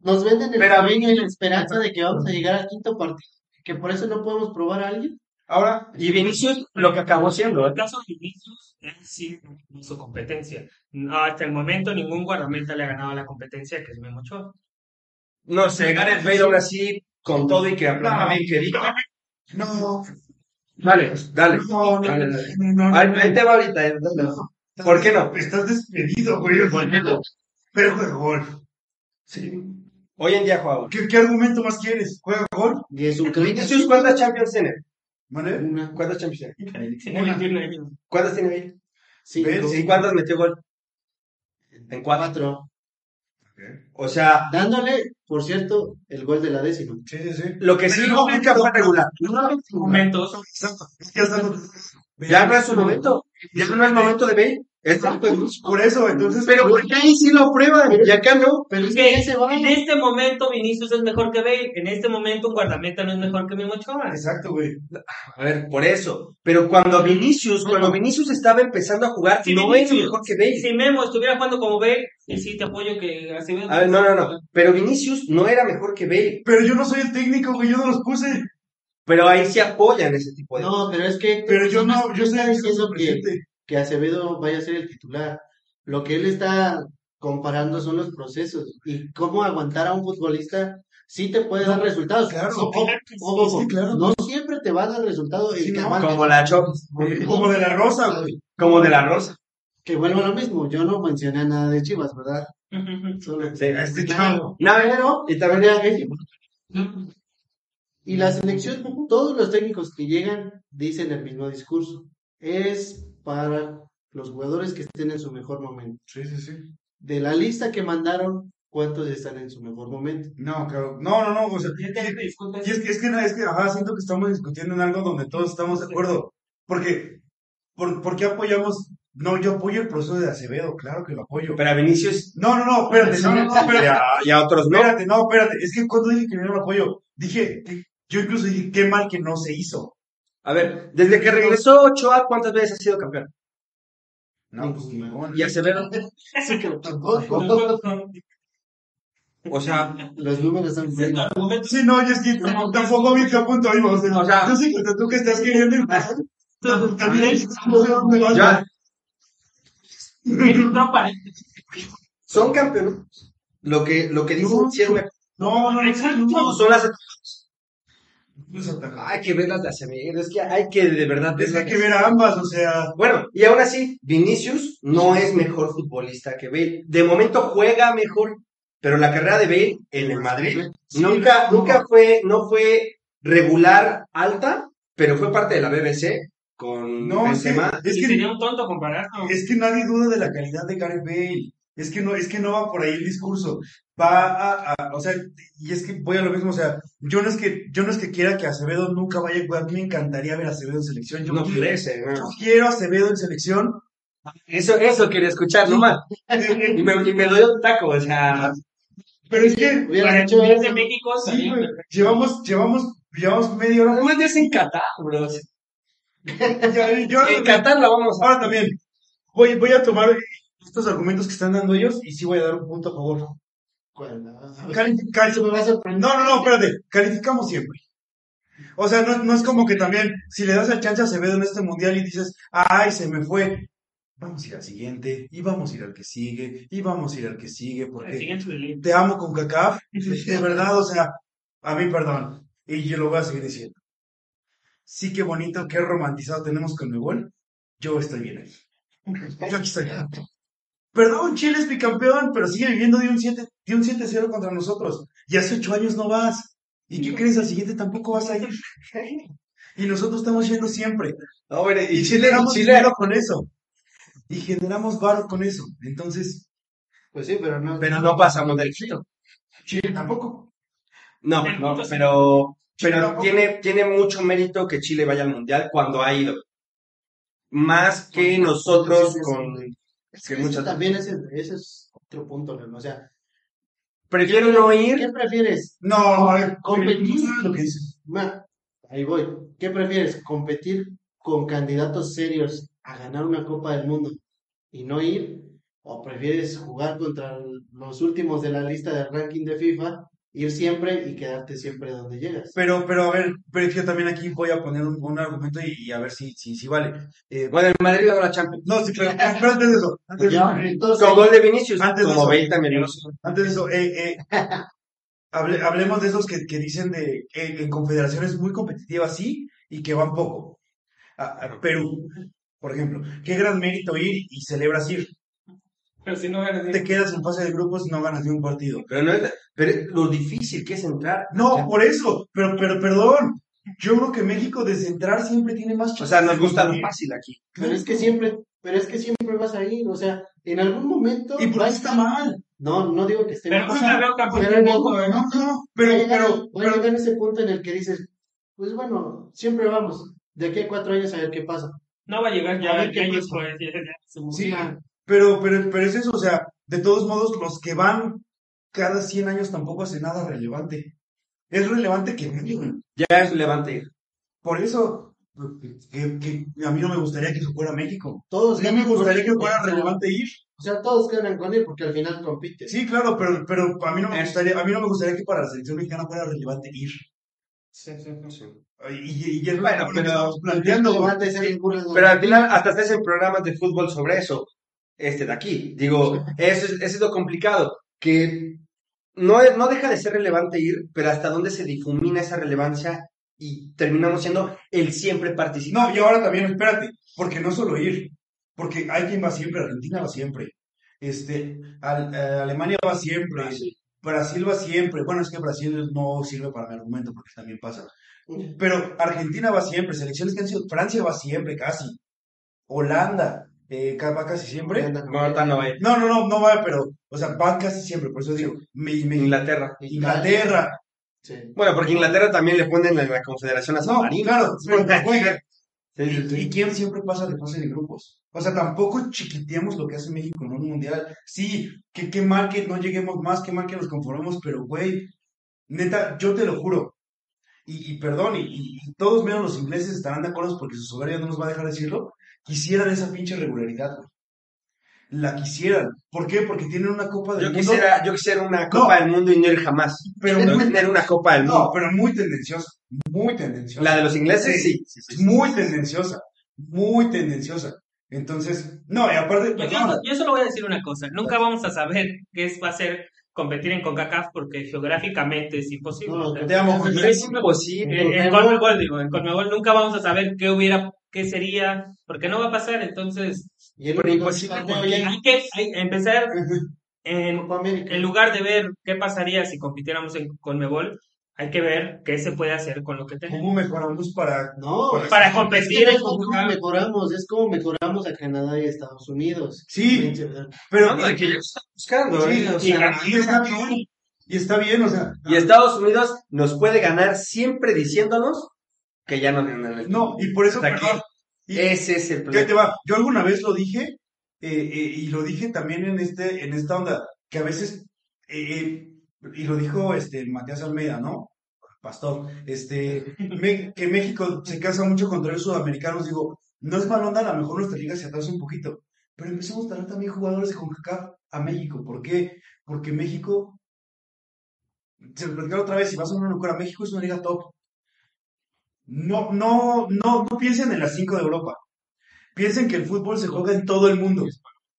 nos venden el Pero- sueño y la esperanza de que vamos a llegar al quinto partido. Que por eso no podemos probar a alguien. ahora y Vinicius lo que acabó siendo, ¿eh? El caso de Vinicius es sí su competencia. No, hasta el momento ningún guardameta le ha ganado la competencia que es Memo Ochoa. No sé, Gareth Bale aún así, con todo y que aplauda bien que diga. no, Dale, dale. no, no, Dale, dale. no, no, Ahí no. ahí te va ahorita. eh, dale. ¿Por qué no? Estás despedido, güey. Pero juega golf. Sí. Hoy en día juega. ¿Qué, qué argumento más quieres? ¿Juega golf? Y es un crack. Vinicius, ¿cuántas Champions tiene? ¿Vale? Una, ¿Cuántas Champions tiene? Tiene 21 años. ¿Cuántas tiene ahí? ¿Ves? ¿Y cuántas metió gol? En cuatro. cuatro. O sea, Dándole, por cierto, el gol de la décima. Sí, sí, sí. lo que sí Pero no no, nunca fue regular. Es no- Ya no es su momento. Ya no es el momento de Bale. Es de Vinicius. Por eso, entonces. Pero porque ahí sí lo prueban y acá no. Pero es Que se va. en este momento Vinicius es mejor que Bale. En este momento un guardameta no es mejor que Memo Ochoa. Exacto, güey. A ver, por eso. Pero cuando Vinicius, cuando Vinicius estaba empezando a jugar, Si no es Vinicius- mejor que Bale. Si Memo estuviera jugando como Bale, y sí te apoyo que Acevedo. A ver, no, no, no. Pero Vinicius no era mejor que Bale. Pero yo no soy el técnico, güey. Yo no los puse. Pero ahí sí apoyan ese tipo de No, pero es que. Pero yo no, yo diciendo que, presidente. Que Acevedo vaya a ser el titular. Lo que él está comparando son los procesos y cómo aguantar a un futbolista sí te puede dar resultados. claro, claro sí, ojo, ojo, sí, claro. No siempre te va a dar resultado el Sí, que no, aguante. Como la Chop, Como de la rosa, güey. como de la Rosa. Que vuelvo a lo mismo. Yo no mencioné nada de Chivas, ¿verdad? Solo- Sí, Este chavo. No, Pero, y también y la selección, todos los técnicos que llegan dicen el mismo discurso. Es para los jugadores que estén en su mejor momento. Sí, sí, sí. De la lista que mandaron, ¿cuántos están en su mejor momento? No, claro. No, no, no. O sea, y es que, es que, no, es que, ajá, siento que estamos discutiendo en algo donde todos estamos de acuerdo. Porque, ¿por, ¿por qué apoyamos? No, yo apoyo el proceso de Acevedo, claro que lo apoyo. Pero a Vinicius No, no, no, espérate, no, no, no, y espérate. a, y a otros no. Espérate, no, espérate. Es que cuando dije que no lo apoyo, dije, yo incluso dije, qué mal que no se hizo. A ver, desde que regresó Ochoa, ¿cuántas veces ha sido campeón? No, pues ninguna. Y Acevedo. Tampoco. O sea, Los números son argumento. Sí, no, y es que tampoco vi qué punto iba. O sea, O sea- yo sé que tú que estás queriendo ir. También, ya son campeones. Lo que, lo que dicen sí no, no, no. Son las. Hay que verlas de Acevedo. Es que hay que de verdad Es que hay que ver a ambas, o sea. Bueno, y aún así, Vinicius no es mejor futbolista que Bale. De momento juega mejor, pero la carrera de Bale en el Madrid Sí, nunca, no. nunca fue, no fue regular alta, pero fue parte de la BBC con No, es que, Benzema. es que, sería un tonto compararlo. es que nadie duda de la calidad de Gareth Bale. Es que no, es que no va por ahí el discurso. Va a, a- o sea, y es que voy a lo mismo, o sea, yo no es que, yo no es que quiera que Acevedo nunca vaya a jugar, a mí me encantaría ver a Acevedo en selección. Yo No quiero, crece, ¿no? yo quiero a Acevedo en selección. Eso, eso quería escuchar, nomás. Y me, y me doy un taco, o sea, Pero es que, Hubieran Para hecho de México sí, güey, llevamos, llevamos, llevamos media hora. además ya es en Qatar, bro. Yo- En Qatar la vamos a... Ahora también, voy, voy a tomar estos argumentos que están dando ellos y sí voy a dar un punto a favor. Cali- cali- Eso me va a sorprender. no, no, no, espérate, calificamos siempre. O sea, no, no es como que también, si le das el chance a Acevedo en este mundial y dices, ay, se me fue, vamos a ir al siguiente, y vamos a ir al que sigue, y vamos a ir al que sigue, porque te amo con cacaf, de verdad, o sea, a mí perdón, y yo lo voy a seguir diciendo. Sí, qué bonito, qué romantizado tenemos con mi gol, yo estoy bien ahí. Yo aquí estoy. Perdón, Chile es bicampeón, pero sigue viviendo de un 7, de un 7-0 contra nosotros. Y hace ocho años no vas. ¿Y qué crees? Al siguiente tampoco vas a ir. Y nosotros estamos yendo siempre. No, hombre, Y y Chile, generamos Chile, con eso. Y generamos varo con eso. Entonces, Pues sí, pero no. pero no pasamos del quinto. Chile tampoco. No, no, pero, Chile pero tampoco. tiene, tiene mucho mérito que Chile vaya al mundial cuando ha ido. Más que nosotros con. Es que que muchas- también ese, ese es otro punto, Leo. O sea, Prefiero no ¿qué ir. prefieres? No, Competir. lo que dices. Ma, ahí voy. ¿Qué prefieres? ¿Competir con candidatos serios a ganar una Copa del Mundo y no ir? ¿O prefieres jugar contra los últimos de la lista del ranking de FIFA, ir siempre y quedarte siempre donde llegas? Pero, pero a ver, pero yo también aquí voy a poner un, un argumento y, y a ver si, si, si vale. Eh, Bueno, el Madrid ganó la Champions. no, sí, pero, pero antes de eso, antes de eso, Con gol de Vinicius. Antes de como eso. 20 minutos. antes de eso, eh, eh, hable- hablemos de esos que, que dicen de que en confederaciones muy competitivas sí y que van poco. A- a Perú, por ejemplo, qué gran mérito ir y celebras ir. Pero si no ganas Te quedas en fase de grupos y no ganas ni un partido. Pero no es, pero lo difícil que es entrar. No, por eso, pero, pero perdón. Yo creo que México desde entrar siempre tiene más O sea, nos gusta lo chances. fácil aquí. pero es que siempre, pero es que siempre vas a ir, o sea, en algún momento ¿Y por qué está mal? No, no digo que esté Pero mal. pero no, mundo. No, no, Va a pero, llegar- pero, va a pero, llegar ese punto en el que dices, pues bueno, siempre vamos, de aquí a cuatro años a ver qué pasa. No va a llegar A ya, ver qué ya, pues, ya- ya- ya. Sí, pero, pero, pero es eso, o sea, de todos modos, los que van cada 100 años tampoco hacen nada relevante. Es relevante que vengan. Ya es levante. Por eso, que, que a mí no me gustaría que se fuera México. Todos mí me gustaría que fuera relevante ir. O sea, todos ganan con ir porque al final compiten. Sí, claro, pero, pero a mí no me gustaría, a mí no me gustaría que para la selección mexicana fuera relevante ir. Sí, sí, sí. Y, y es Bueno, lo que pero- estamos planteando. Pero al final hasta se hacen programas de fútbol sobre eso. Este de aquí. Digo, eso es, eso es lo complicado. Que no, no deja de ser relevante ir, pero hasta dónde se difumina esa relevancia y terminamos siendo el siempre participante. No, y ahora también, espérate, porque no solo ir, porque hay quien va siempre, Argentina va siempre, este, Al- eh, Alemania va siempre, Brasil va siempre, bueno, es que Brasil no sirve para mi argumento porque también pasa, pero Argentina va siempre, selecciones que han sido, Francia va siempre, casi, Holanda eh, va casi siempre, No, no va no, no, no, no va, pero, o sea, van casi siempre, por eso digo, Inglaterra. Inglaterra, Sí. Bueno, porque Inglaterra también le ponen en la Confederación a San no, Marino. claro, pero juega, Sí, sí, ¿Y, sí. y quién siempre pasa de fase de grupos? O sea, tampoco chiquiteamos lo que hace México en un mundial. Sí, que qué mal que no lleguemos más, qué mal que nos conformemos, pero güey, neta, yo te lo juro. Y, y perdón, y, y- y todos menos los ingleses estarán de acuerdo porque su soberanía no nos va a dejar decirlo. Quisieran esa pinche regularidad, güey. La quisieran. ¿Por qué? Porque tienen una Copa del Yo Mundo. quisiera, yo quisiera una Copa del Mundo y no ir jamás. pero No muy, tener una Copa del no, Mundo. pero muy tendenciosa. Muy tendenciosa. La de los ingleses, sí. sí, sí, sí. muy tendenciosa, muy tendenciosa. Entonces, no, y aparte, Yo, yo, yo solo voy a decir una cosa. Nunca vamos a saber qué es, va a ser competir en CONCACAF porque geográficamente es imposible. No, te amo. Es imposible. en, en Conmebol, digo, en Conmebol nunca vamos a saber qué hubiera, qué sería, porque no va a pasar. Entonces, Y imposible, hay que hay- empezar en, en lugar de ver qué pasaría si compitiéramos en Conmebol, hay que ver qué se puede hacer con lo que tenemos. ¿Cómo mejoramos para...? No, Para competir es como mejoramos, es como mejoramos a Canadá y a Estados Unidos. Sí, pero... No, que yo estoy buscando, Sí, ¿eh? O y, sea, y está bien, y está bien, o sea... y Estados Unidos nos puede ganar siempre diciéndonos que ya no ganan el No, y por eso, Hasta aquí. perdón, y- Ese es el ¿Qué te problema. va? Yo alguna vez lo dije, eh, eh, y lo dije también en este, en esta onda, que a veces, eh, y lo dijo este Matías Almeida, ¿no? Pastor, este, me- que México se casa mucho contra los sudamericanos, digo, no es mal onda, a lo mejor nuestra liga se atrasa un poquito, pero empezamos a traer también jugadores de CONCACAF a México, ¿por qué? Porque México, se lo platicaron otra vez, si vas a una locura, México es una liga top. No, no, no, no piensen en las cinco de Europa. Piensen que el fútbol se juega en todo el mundo.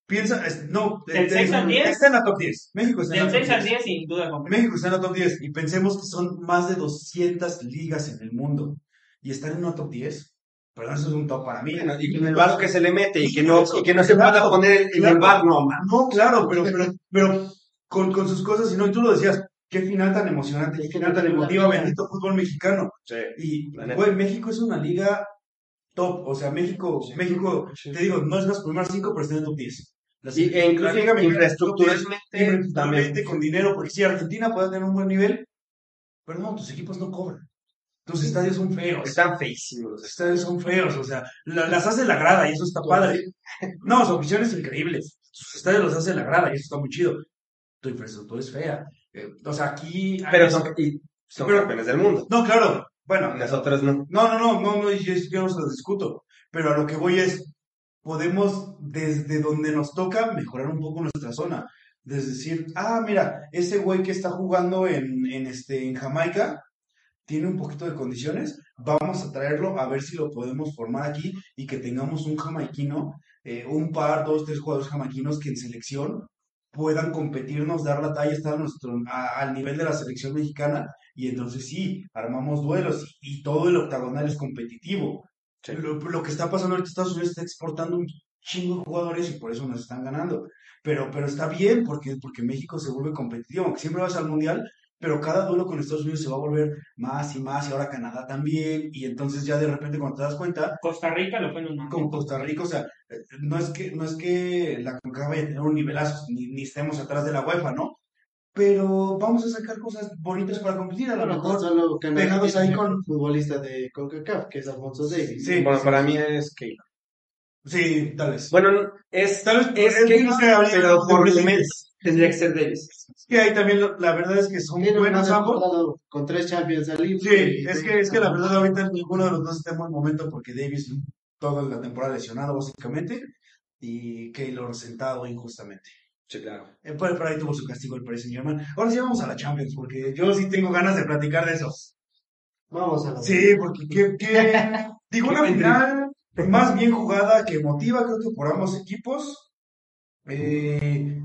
Piensa, es- no, ¿Del eh, seis eh, al diez? está en la top 10. México está en Del la top 6 al 10. 10, sin duda. competición. México está en la top 10 y pensemos que son más de 200 ligas en el mundo y están en una top 10. Perdón, eso es un top para mí. Bueno, y con el barro que se le mete y que no, y que no se Claro, pueda poner en claro. el bar, no, man. No, claro, pero, pero, pero con, con sus cosas, y no, y tú lo decías, qué final tan emocionante, qué final tan emotiva, bendito fútbol mexicano. Y, güey, México es una liga top, o sea, México, México, te digo, no es las primeras cinco, pero está en el top 10. Las- Y- e incluso infraestructuralmente infraestructuralmente con dinero, porque si Argentina puede tener un buen nivel, pero no, tus equipos no cobran. Tus estadios son feos. Están feísimos. Los estadios son feos, o sea, la- las hace la grada y eso está padre. No, su afición es increíble. Sus estadios los hace la grada y eso está muy chido. Tu infraestructura es fea. Eh, o sea, aquí. Pero son, y son Pero- campeones del mundo. No, claro. Bueno, Nosotros no. no, no, no, no, no, yo, yo no se los discuto. Pero a lo que voy es, podemos desde donde nos toca mejorar un poco nuestra zona. Es decir, ah, mira, ese güey que está jugando en, en, este, en Jamaica tiene un poquito de condiciones, vamos a traerlo a ver si lo podemos formar aquí y que tengamos un jamaiquino, eh, un par, dos, tres jugadores jamaiquinos que en selección puedan competirnos, dar la talla, estar a nuestro, a- al nivel de la selección mexicana y entonces sí, armamos duelos y, y todo el octagonal es competitivo. Lo, lo que está pasando ahorita Estados Unidos está exportando un chingo de jugadores y por eso nos están ganando. Pero, pero está bien porque, porque México se vuelve competitivo, aunque siempre vas al mundial, pero cada duelo con Estados Unidos se va a volver más y más y ahora Canadá también y entonces ya de repente cuando te das cuenta Costa Rica lo fue en un como Costa Rica, o sea, eh, no es que, no es que la CONCACAF vaya a tener un nivelazo, ni, ni estemos atrás de la UEFA, ¿no? Pero vamos a sacar cosas bonitas para competir, a lo Bueno, mejor. solo Canadá pegados ahí con- futbolista de CONCACAF, que es Alfonso Davis. Sí, Bueno, para mí es Keylor. Sí, tal vez. Bueno, es, Tal vez es es que no se habría pero de por presidentes. menos tendría que ser Davis. Es que ahí también lo- la verdad es que son Tiene buenos ambos. con tres Champions League. Sí, es que, es que la verdad ahorita ninguno de los dos está en buen momento porque Davis toda la temporada lesionado básicamente y Keylor sentado injustamente. Sí, claro. Eh, Por, por ahí tuvo su castigo el Paris Saint Germain. Ahora sí vamos a la Champions porque yo sí tengo ganas de platicar de esos. Vamos a la Sí, porque que, que- digo una final más bien jugada que emotiva, creo que por ambos equipos. Eh,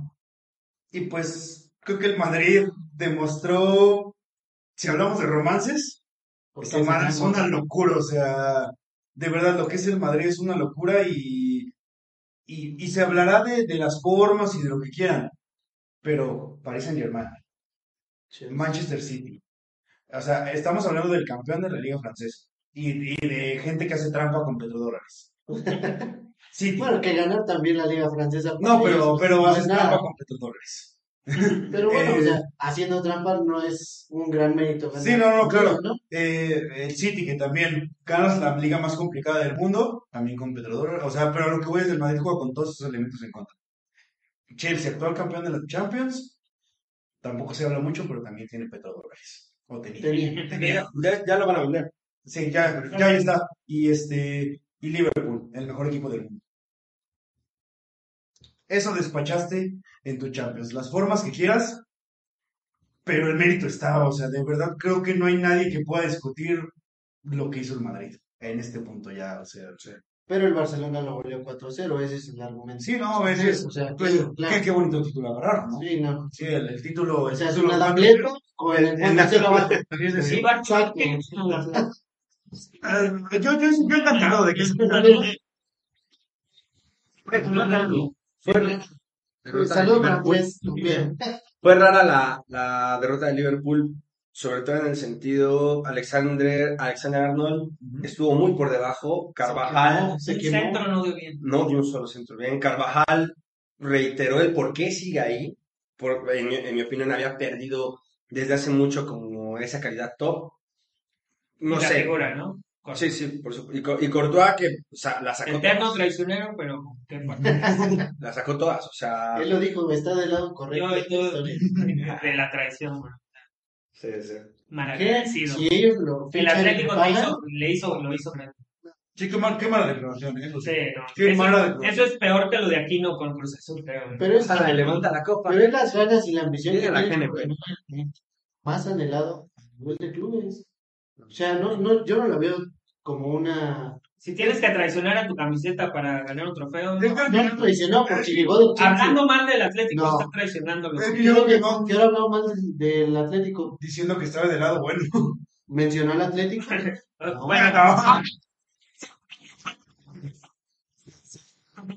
y pues creo que el Madrid demostró, si hablamos de romances, madre es una locura, o sea, de verdad lo que es el Madrid es una locura y, y, y se hablará de, de las formas y de lo que quieran, pero Paris Saint Germain, Manchester City, o sea, estamos hablando del campeón de la liga francesa y, y de gente que hace trampa con petrodólares. City. Bueno, que ganar también la Liga Francesa. no, pero, ellos pero haces nada. trampa con petrodólares. Pero bueno, Eh, o sea, haciendo trampa no es un gran mérito. ganar Sí, no, no, claro. ¿no? Eh, el City, que también ganas la liga más complicada del mundo, también con petrodólares. O sea, pero lo que voy es el Madrid juega con todos esos elementos en contra. Chelsea, actual campeón de la Champions, tampoco se habla mucho, pero también tiene petrodólares. O tenía. Tenía. Tenía. Ya, ya lo van a vender. Sí, ya, ya ahí está. Y este, y Liverpool, el mejor equipo del mundo. Eso despachaste en tu Champions. Las formas que quieras, pero el mérito está. O sea, de verdad creo que no hay nadie que pueda discutir lo que hizo el Madrid en este punto ya. O sea, o sea, Pero el Barcelona lo volvió 4-0, ese es el argumento. sí, no, ese es. O sea, pues, claro, claro. Qué, qué bonito título agarraron, ¿no? Sí, no. Sí, el, el título. O El sea, es título un cuatro- adapleto con el el- el- 4-0 abajo. Es decir, Sí, Barça, Exacto. eh, yo, yo, yo encantado de que se. Fue rara la, la derrota de Liverpool, sobre todo en el sentido, Alexander, Alexander Arnold estuvo muy por debajo, Carvajal Se el quemó. centro no dio bien. no dio un solo centro bien, Carvajal reiteró el por qué sigue ahí, por, en, mi- en mi opinión había perdido desde hace mucho como esa calidad top, no la sé, figura, ¿no? sí, sí, por supuesto, y, y Courtois que o sea, la sacó Eterno todas, traicionero, pero la sacó todas, o sea, Él lo dijo, está del lado correcto. Yo, de la yo- de la traición, man. sí, sí. ¿Qué? Malagradecido. Si ellos lo El Atlético le pagan, hizo, le hizo, lo hizo grande. Sí, qué, mal, qué mala declaración, ¿eh? Sí, no. Qué eso, mala declaración. eso es peor que lo de Aquino con Cruz Azul, creo. pero es, Ojalá, levanta la copa. pero es las ganas y la ambición Llega que la tiene GNP. más anhelado a nivel de clubes. O sea, no, no, yo no lo veo como una... Si tienes que traicionar a tu camiseta para ganar un trofeo, no. No lo traicionó porque llegó Chelsea. hablando mal del Atlético, No. está traicionándolo. Es que yo creo que no, Que ahora habló mal del, del Atlético. diciendo que estaba del lado bueno. Mencionó al Atlético. Bueno, no,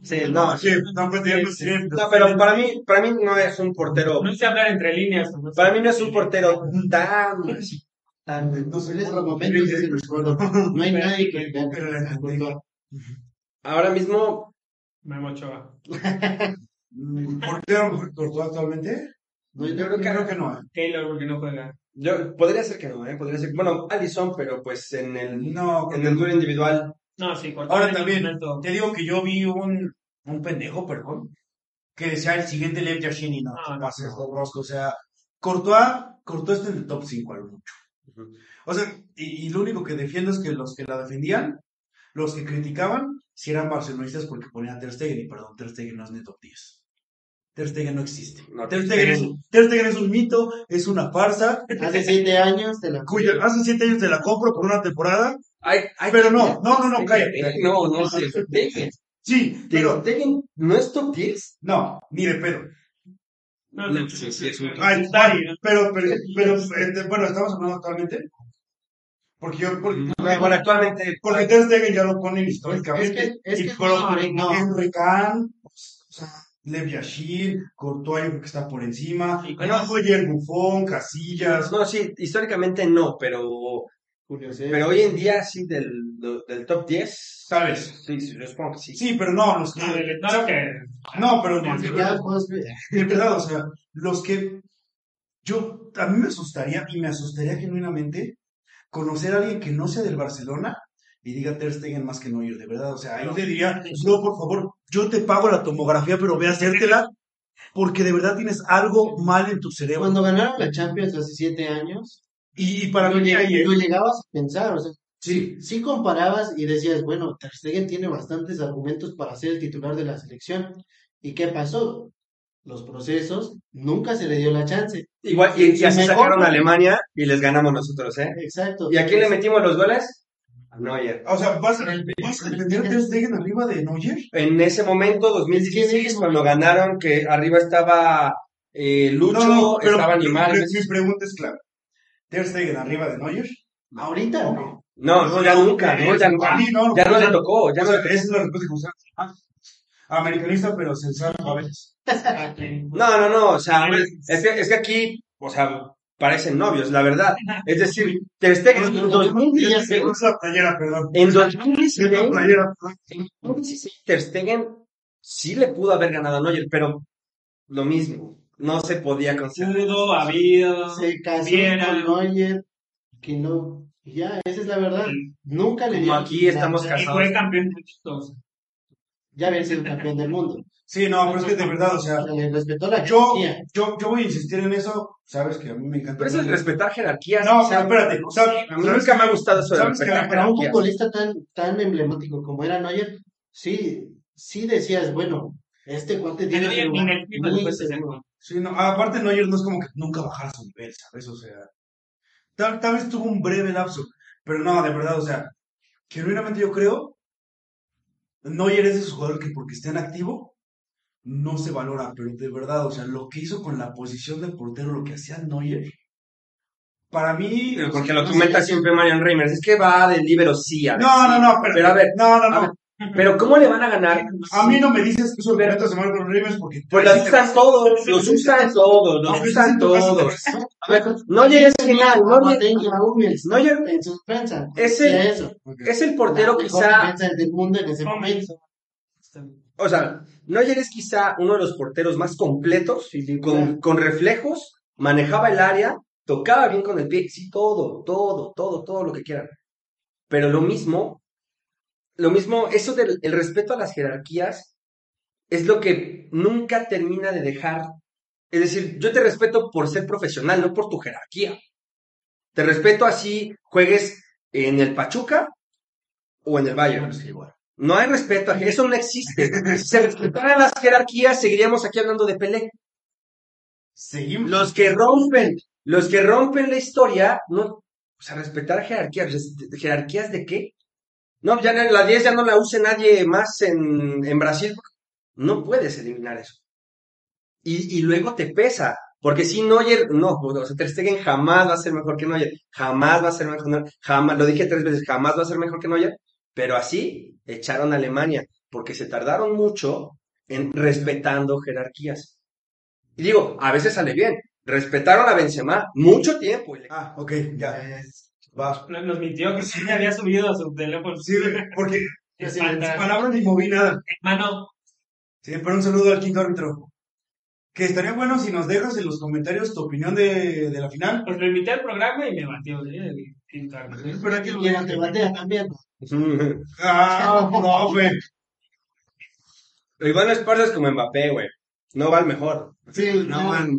Sí, no, sí, no, pues ya no pero para mí, para mí no es un portero, no sé hablar entre líneas. no sé. para mí no es un portero tan Tan, No sé en cuándo momentos es. No hay nadie que. Pero la. Ahora mismo, Memo Ochoa. Mm, ¿Por qué era mejor que Courtois actualmente? No, Yo creo que, creo que no. ¿eh? Taylor, porque no juega. Yo, podría ser que no, ¿eh? Podría ser. Bueno, Allison, pero pues en el, No, en el duelo individual. No, sí, Courtois Ahora también, te digo que yo vi un, un pendejo, perdón, que decía el siguiente Lev Yashin y no, No, no, pases Rosco, o sea, Courtois, Courtois está en el top 5 a lo mucho. O sea, y, y lo único que defiendo es que los que la defendían, los que criticaban, si eran barcelonistas porque ponían a Ter Stegen, y perdón, Ter Stegen no es ni top 10. Ter Stegen no existe. No, Ter Stegen, es, Stegen- Ter Stegen es un mito, es una farsa, Hace siete años te la cuya hace 7 años te la compro por una temporada, Ay, ay, pero no, no, no, no, cállate. No, no, pero Stegen no es top 10. no, ni de pedo. No, no, Sí, sí, es un- Ay, Está ay, bien. pero, pero, pero, este, bueno, estamos hablando actualmente. Porque yo, porque, Bueno, actualmente. porque Ter Stegen ya lo ponen Es históricamente. que, es y que pero, no, no. Henry Kahn, o sea, Lev Yashir, Courtois yo creo que está por encima. Y Bueno, Roger Buffon, Casillas. No, sí, históricamente no, pero, César. pero hoy en día sí del, del top 10. ¿Sabes? Sí, sí, yo supongo que sí. Sí, pero no, los que. No, de- no, que No, pero no, de verdad, de verdad, o sea, los que. Yo, a mí me asustaría, y me asustaría genuinamente, conocer a alguien que no sea del Barcelona y diga Ter Stegen más que Neuer, de verdad. O sea, ahí le diría, no, por favor, yo te pago la tomografía, pero ve a hacértela, porque de verdad tienes algo mal en tu cerebro. Cuando ganaron la Champions hace siete años, Y, y para lo, mí, ahí, lo llegabas a pensar, o sea, sí, sí comparabas y decías, bueno, Ter Stegen tiene bastantes argumentos para ser el titular de la selección. ¿Y qué pasó? Los procesos, nunca se le dio la chance. Igual, y, y así Mejor. sacaron a Alemania y les ganamos nosotros, ¿eh? Exacto. ¿Y a quién le metimos los goles? A Neuer. o sea, ¿vas a, vas a defender Ter Stegen arriba de Neuer? En ese momento, 2016, Es que- cuando ganaron, que arriba estaba eh, Lucho, No, no, pero estaba Messi. mi pregunta es clara. ¿Ter Stegen arriba de Neuer? Ahorita no. No, no, ya nunca, no, ya nunca. A mí no, Ya no le tocó, ya no esa es la respuesta que usas. Ah, Americanista, pero sensato a veces. No, no, no, o sea, es que, es que aquí, o sea, parecen novios, la verdad. Es decir, Ter Stegen en 2016, Es la playera, perdón. en Es la 2016, playera. en 2016, Ter Stegen sí le pudo haber ganado a Neuer, pero lo mismo, no se podía conseguir. pudo, habido, Se casó con Neuer, que no. Ya, esa es la verdad. Nunca le Como dio aquí la estamos chance. Y fue campeón de. Ya había sido campeón del mundo. Sí, no, pero es que de verdad, o sea, O sea, le respetó la yo, jerarquía. yo, yo voy a insistir en eso. Sabes que a mí me encanta. Pero eso es respetar jerarquías. No, o sea, espérate, ¿sabes? sé, a mí ¿sabes nunca me ha gustado eso de respetar Para un futbolista tan, tan emblemático como era Neuer, sí, sí decías, bueno, este cuate tiene muy seguro. Sí, no, aparte Neuer no es como que nunca bajara su nivel, ¿sabes? O sea, tal, tal vez tuvo un breve lapso, pero no, de verdad, o sea, genuinamente yo creo, Neuer es ese jugador que porque está en activo, no se valora, pero de verdad, o sea, lo que hizo con la posición de portero, lo que hacía Neuer, para mí... Pero Porque lo comenta siempre Marian Reimers. Es que va del libero sí, a ver, No, no, no, pero, Pero a ver, no, no, no. ver, Pero ¿cómo le van a ganar? A mí no me dices que esos retos de Marco Reyes porque... Pues los usan todos, los usan todos, los usan todos. A ver, es genial, Neuer, Boateng, Raúl, Neuer en su defensa. Ese- Decía eso. es el portero quizá, del mundo en ese momento. o sea, Neuer es quizá uno de los porteros más completos, con, con reflejos, manejaba el área, tocaba bien con el pie, sí, todo, todo, todo, todo lo que quieran. Pero lo mismo, lo mismo, eso del el respeto a las jerarquías es lo que nunca termina de dejar. Es decir, yo te respeto por ser profesional, no por tu jerarquía. Te respeto así, juegues en el Pachuca o en el Bayern. No hay respeto, eso no existe. Si se respetaran las jerarquías, seguiríamos aquí hablando de Pelé. Seguimos. Los que rompen, los que rompen la historia, no, o sea, respetar jerarquías, jerarquías de qué? No, ya la 10 ya no la use nadie más en, en Brasil. No puedes eliminar eso. Y, y luego te pesa, porque si Neuer, no, o sea, Ter Stegen jamás va a ser mejor que Neuer, jamás va a ser mejor que Neuer, jamás, lo dije tres veces, jamás va a ser mejor que Neuer, pero así echaron a Alemania, porque se tardaron mucho en respetando jerarquías. Y digo, a veces sale bien. Respetaron a Benzema mucho tiempo. Ah, ok, ya. Va. Nos nos mintió que sí me había subido a su teléfono. Sí, porque Qué Sí, falta. palabra ni moví nada. Hermano, Sí, pero un saludo al quinto árbitro. Que estaría bueno si nos dejas en los comentarios tu opinión de, de la final. Pues lo invité al programa y me batió, ¿eh? El quinto árbitro. Pero aquí lo Y te batea también. Ah, no, güey. Iván Esparza es como Mbappé, güey. No va al mejor. Sí, No, no. man.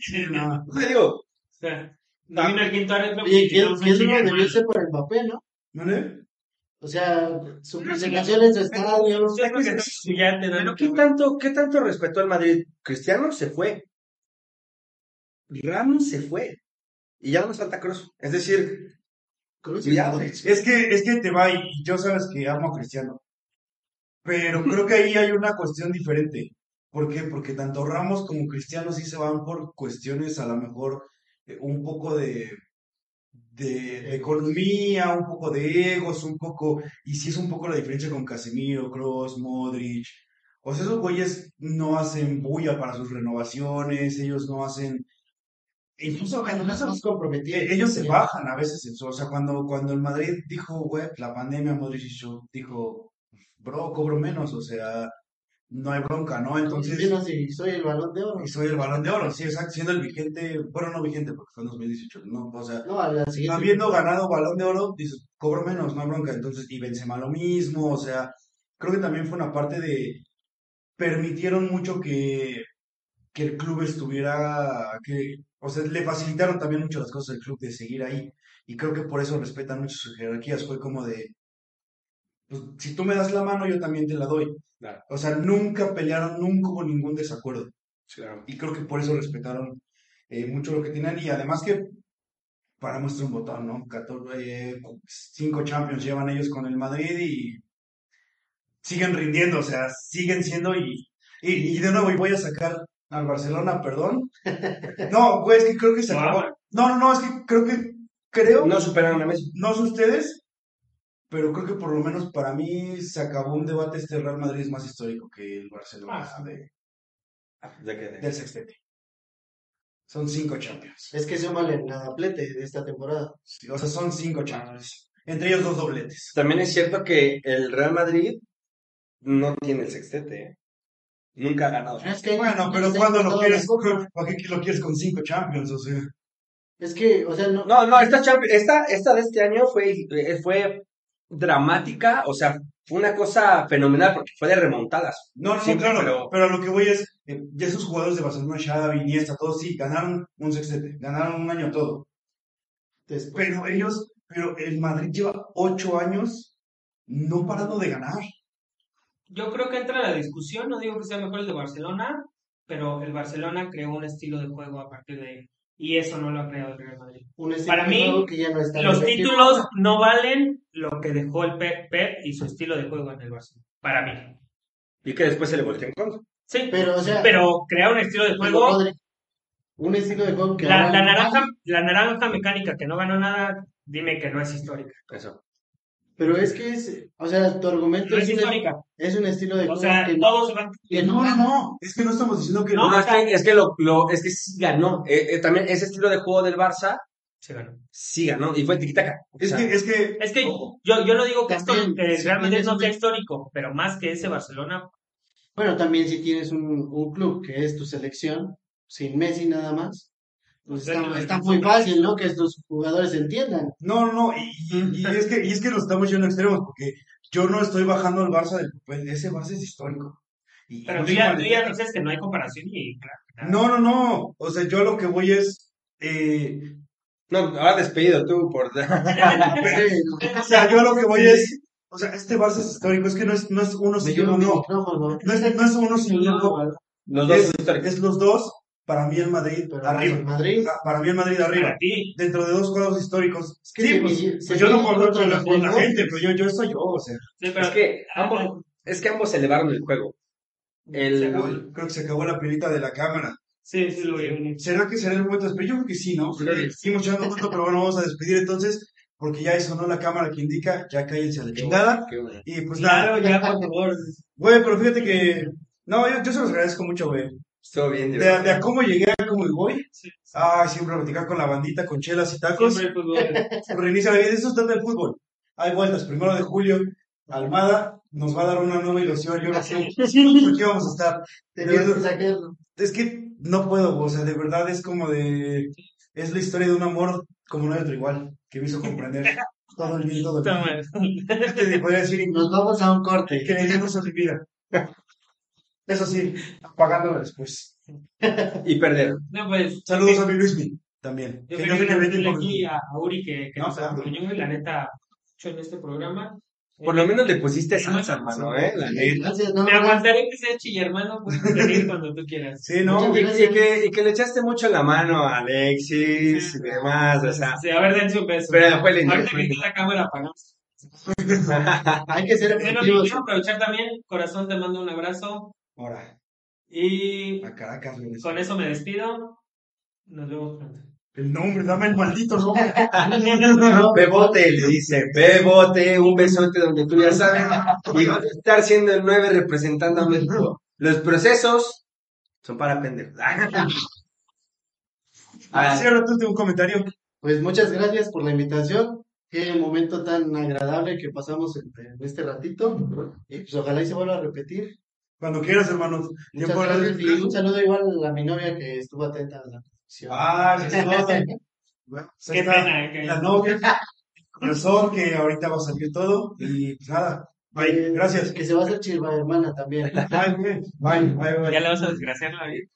Sí, no. Te digo, Vino el quinto árbitro. Oye, no, debió ser por Mbappé, ¿no? ¿Vale? O sea, su presentación en su estadio. Pero ¿qué tanto, ¿qué tanto respetó al Madrid? Cristiano se fue. Ramos se fue. Y ya no nos falta Kroos. Es decir, Cruz güey. Es que, es que te va y yo sabes que amo a Cristiano. Pero creo que ahí hay una cuestión diferente. ¿Por qué? Porque tanto Ramos como Cristiano sí se van por cuestiones a lo mejor un poco de, de, de economía, un poco de egos, un poco, y sí es un poco la diferencia con Casemiro, Kroos, Modric. O sea, esos güeyes no hacen bulla para sus renovaciones, ellos no hacen, incluso cuando no Más hacen- comprometido. eh, ellos se bajan a veces eso. O sea, cuando, cuando el Madrid dijo, güey, la pandemia, Modric dijo, bro, cobro menos, o sea, no hay bronca, ¿no? Entonces, si soy el balón de oro. y soy el balón de oro, sí, exacto, siendo el vigente, bueno, no vigente porque fue en 2018, no, o sea, No, habiendo ganado balón de oro, dices, cobro menos, no hay bronca, entonces, y Benzema lo mismo, o sea, creo que también fue una parte de, permitieron mucho que, que el club estuviera, que, o sea, le facilitaron también mucho las cosas al club de seguir ahí, y creo que por eso respetan mucho sus jerarquías, fue como de, pues, si tú me das la mano, yo también te la doy. Claro. O sea, nunca pelearon, nunca hubo ningún desacuerdo. claro. Y creo que por eso respetaron eh, mucho lo que tenían. Y además que, para muestra un botón, ¿no? 14, eh, cinco Champions llevan ellos con el Madrid y siguen rindiendo, o sea, siguen siendo y, y, y de nuevo, y voy a sacar al Barcelona, perdón. No, güey, es que creo que se acabó. No, no, no, es que creo que, creo, No superaron a Messi. no sé ustedes, pero creo que por lo menos para mí se acabó un debate, este Real Madrid es más histórico que el Barcelona Ah, sí. de- ¿De qué? del sextete. Son cinco Champions. Es que súmale la doblete de esta temporada. Sí, O sea, son cinco Champions. Entre ellos dos dobletes. También es cierto que el Real Madrid no tiene el sextete. ¿eh? Nunca ha ganado. Es que Bueno, pero se cuando lo quieres. ¿para qué lo quieres con cinco Champions? O sea, Es que, o sea, no. No, no, esta, Champions- esta, esta de este año fue, eh, fue dramática, o sea, fue una cosa fenomenal porque fue de remontadas. no, no, Sí, claro, pero- lo que voy es, eh, ya esos jugadores de Barcelona, Xavi, Iniesta, todos sí, ganaron un sextete, ganaron un año todo. Después, Pero ellos, pero el Madrid lleva ocho años no parando de ganar. Yo creo que entra la discusión, no digo que sea mejor el de Barcelona, pero el Barcelona creó un estilo de juego a partir de ahí. Y eso no lo ha creado el Real Madrid. un para mí, juego que ya no está en Los equipo. títulos no valen lo que dejó el Pep, Pep y su estilo de juego en el Barcelona. Para mí. Y que después se le volteó en contra. Sí, Pero, o sea, pero crear un estilo de juego, un estilo de juego que la, la no naranja, la naranja mecánica que no ganó nada, dime que no es histórica. Eso. Pero es que es, o sea, tu argumento es, es un, histórica. es un estilo de O juego sea, que todos se van. que No, no es que no estamos diciendo que No, No, es que, es que lo, lo- es que sí ganó. Eh, eh, también ese estilo de juego del Barça Se ganó. sí ganó. Y fue tiquitaca. Es que, es que, Es que yo, yo no digo que esto, que sí, Real Madrid tienes no un- sea histórico, pero más que ese Barcelona, Bueno, también si tienes un, un club que es tu selección, sin Messi nada más, pues está, muy fácil, ¿no? Que estos jugadores entiendan. no, no, no, y, y- y es que, y es que nos estamos yendo a extremos, porque yo no estoy bajando al Barça del papel, ese Barça es histórico. Y- pero tú ya, tú ya dices que no hay comparación y claro. No, no, no, o sea, yo lo que voy es, eh, No, ahora despedido tú por. O sea, yo lo que voy es, o sea, este Barça es histórico, es que no es, no es uno sin uno, no, no es, no es uno sin uno, Los dos es, es los dos, para mí el Madrid Pero arriba, Madrid, Ah, para mí el Madrid arriba, Para ti. dentro de dos juegos históricos, que sí, se pues, pues se yo no contra con la, gente, pero yo, yo soy yo, o sea, Sí, pero Es que ambos, es que ambos elevaron el juego. El, acabó. creo que se acabó la pelita de la cámara. Sí, sí, lo vi. ¿Será que será el momento de despedir? Yo creo que sí, ¿no? Sí. Seguimos echando cuento, pero bueno, vamos a despedir entonces, porque ya sonó la cámara que indica, ya cállense a la chingada. Bueno. Y pues nada, Claro, ya, por favor. güey, pero fíjate que, no, yo, yo se los agradezco mucho, güey. Estuvo bien De, divertido. de a cómo llegué a cómo voy. Sí. Ah, siempre platicar con la bandita, con chelas y tacos. Siempre el fútbol. Reinicia la vida, eso trata el fútbol. Hay vueltas, primero de julio, Almada nos va a dar una nueva ilusión. Yo no sé por qué vamos a estar. Tenías que sacarlo. Es que no puedo, o sea, de verdad es como de. Es la historia de un amor como no hay otro igual, que me hizo comprender todo el bien, todo el. Te podría decir Nos vamos a un corte. que le dimos a mi vida. Eso sí, pagándolo después. Y perder. No, pues. Saludos a mi Luismi también. Yo Que no viene a aquí a a Uri que, que No, nos acompañó y la neta mucho en este programa. Por lo menos le pusiste salsa, hermano, ¿eh? La neta. No, Me aguantaré que sea chillermano, puedes venir cuando tú quieras. Sí, ¿no? Y, y que, y que le echaste mucho la mano a Alexis y demás, o sea. Sí, a ver, dense un beso. Pero fue lindo, Ahorita que está la cámara apagamos. Hay que ser Bueno, quiero aprovechar también, corazón, te mando un abrazo. Ahora, Y a Caracas, güey. con eso me despido. Nos vemos pronto. El nombre, dame el maldito nombre. Bebote, le dice, Bebote, un besote donde tú ya sabes. Y vas a estar siendo el 9 representando a México. Los procesos son para pendejos. Ah, Cierra tú un comentario. Pues muchas gracias por la invitación. Qué momento tan agradable que pasamos en, en este ratito. Y pues ojalá y se vuelva a repetir. Cuando quieras, hermano. Muchas Tiempo de gracias y un saludo igual a mi novia que estuvo atenta a la. Ah, sí, sí, no. Bueno, pues ahí Qué pena, que- La novia. Corazón, que ahorita va a salir todo. Y pues nada. Bye. Gracias. Que se va a hacer chirva hermana también. Bye, bye, bye, bye. Ya le vas a desgraciar la vida.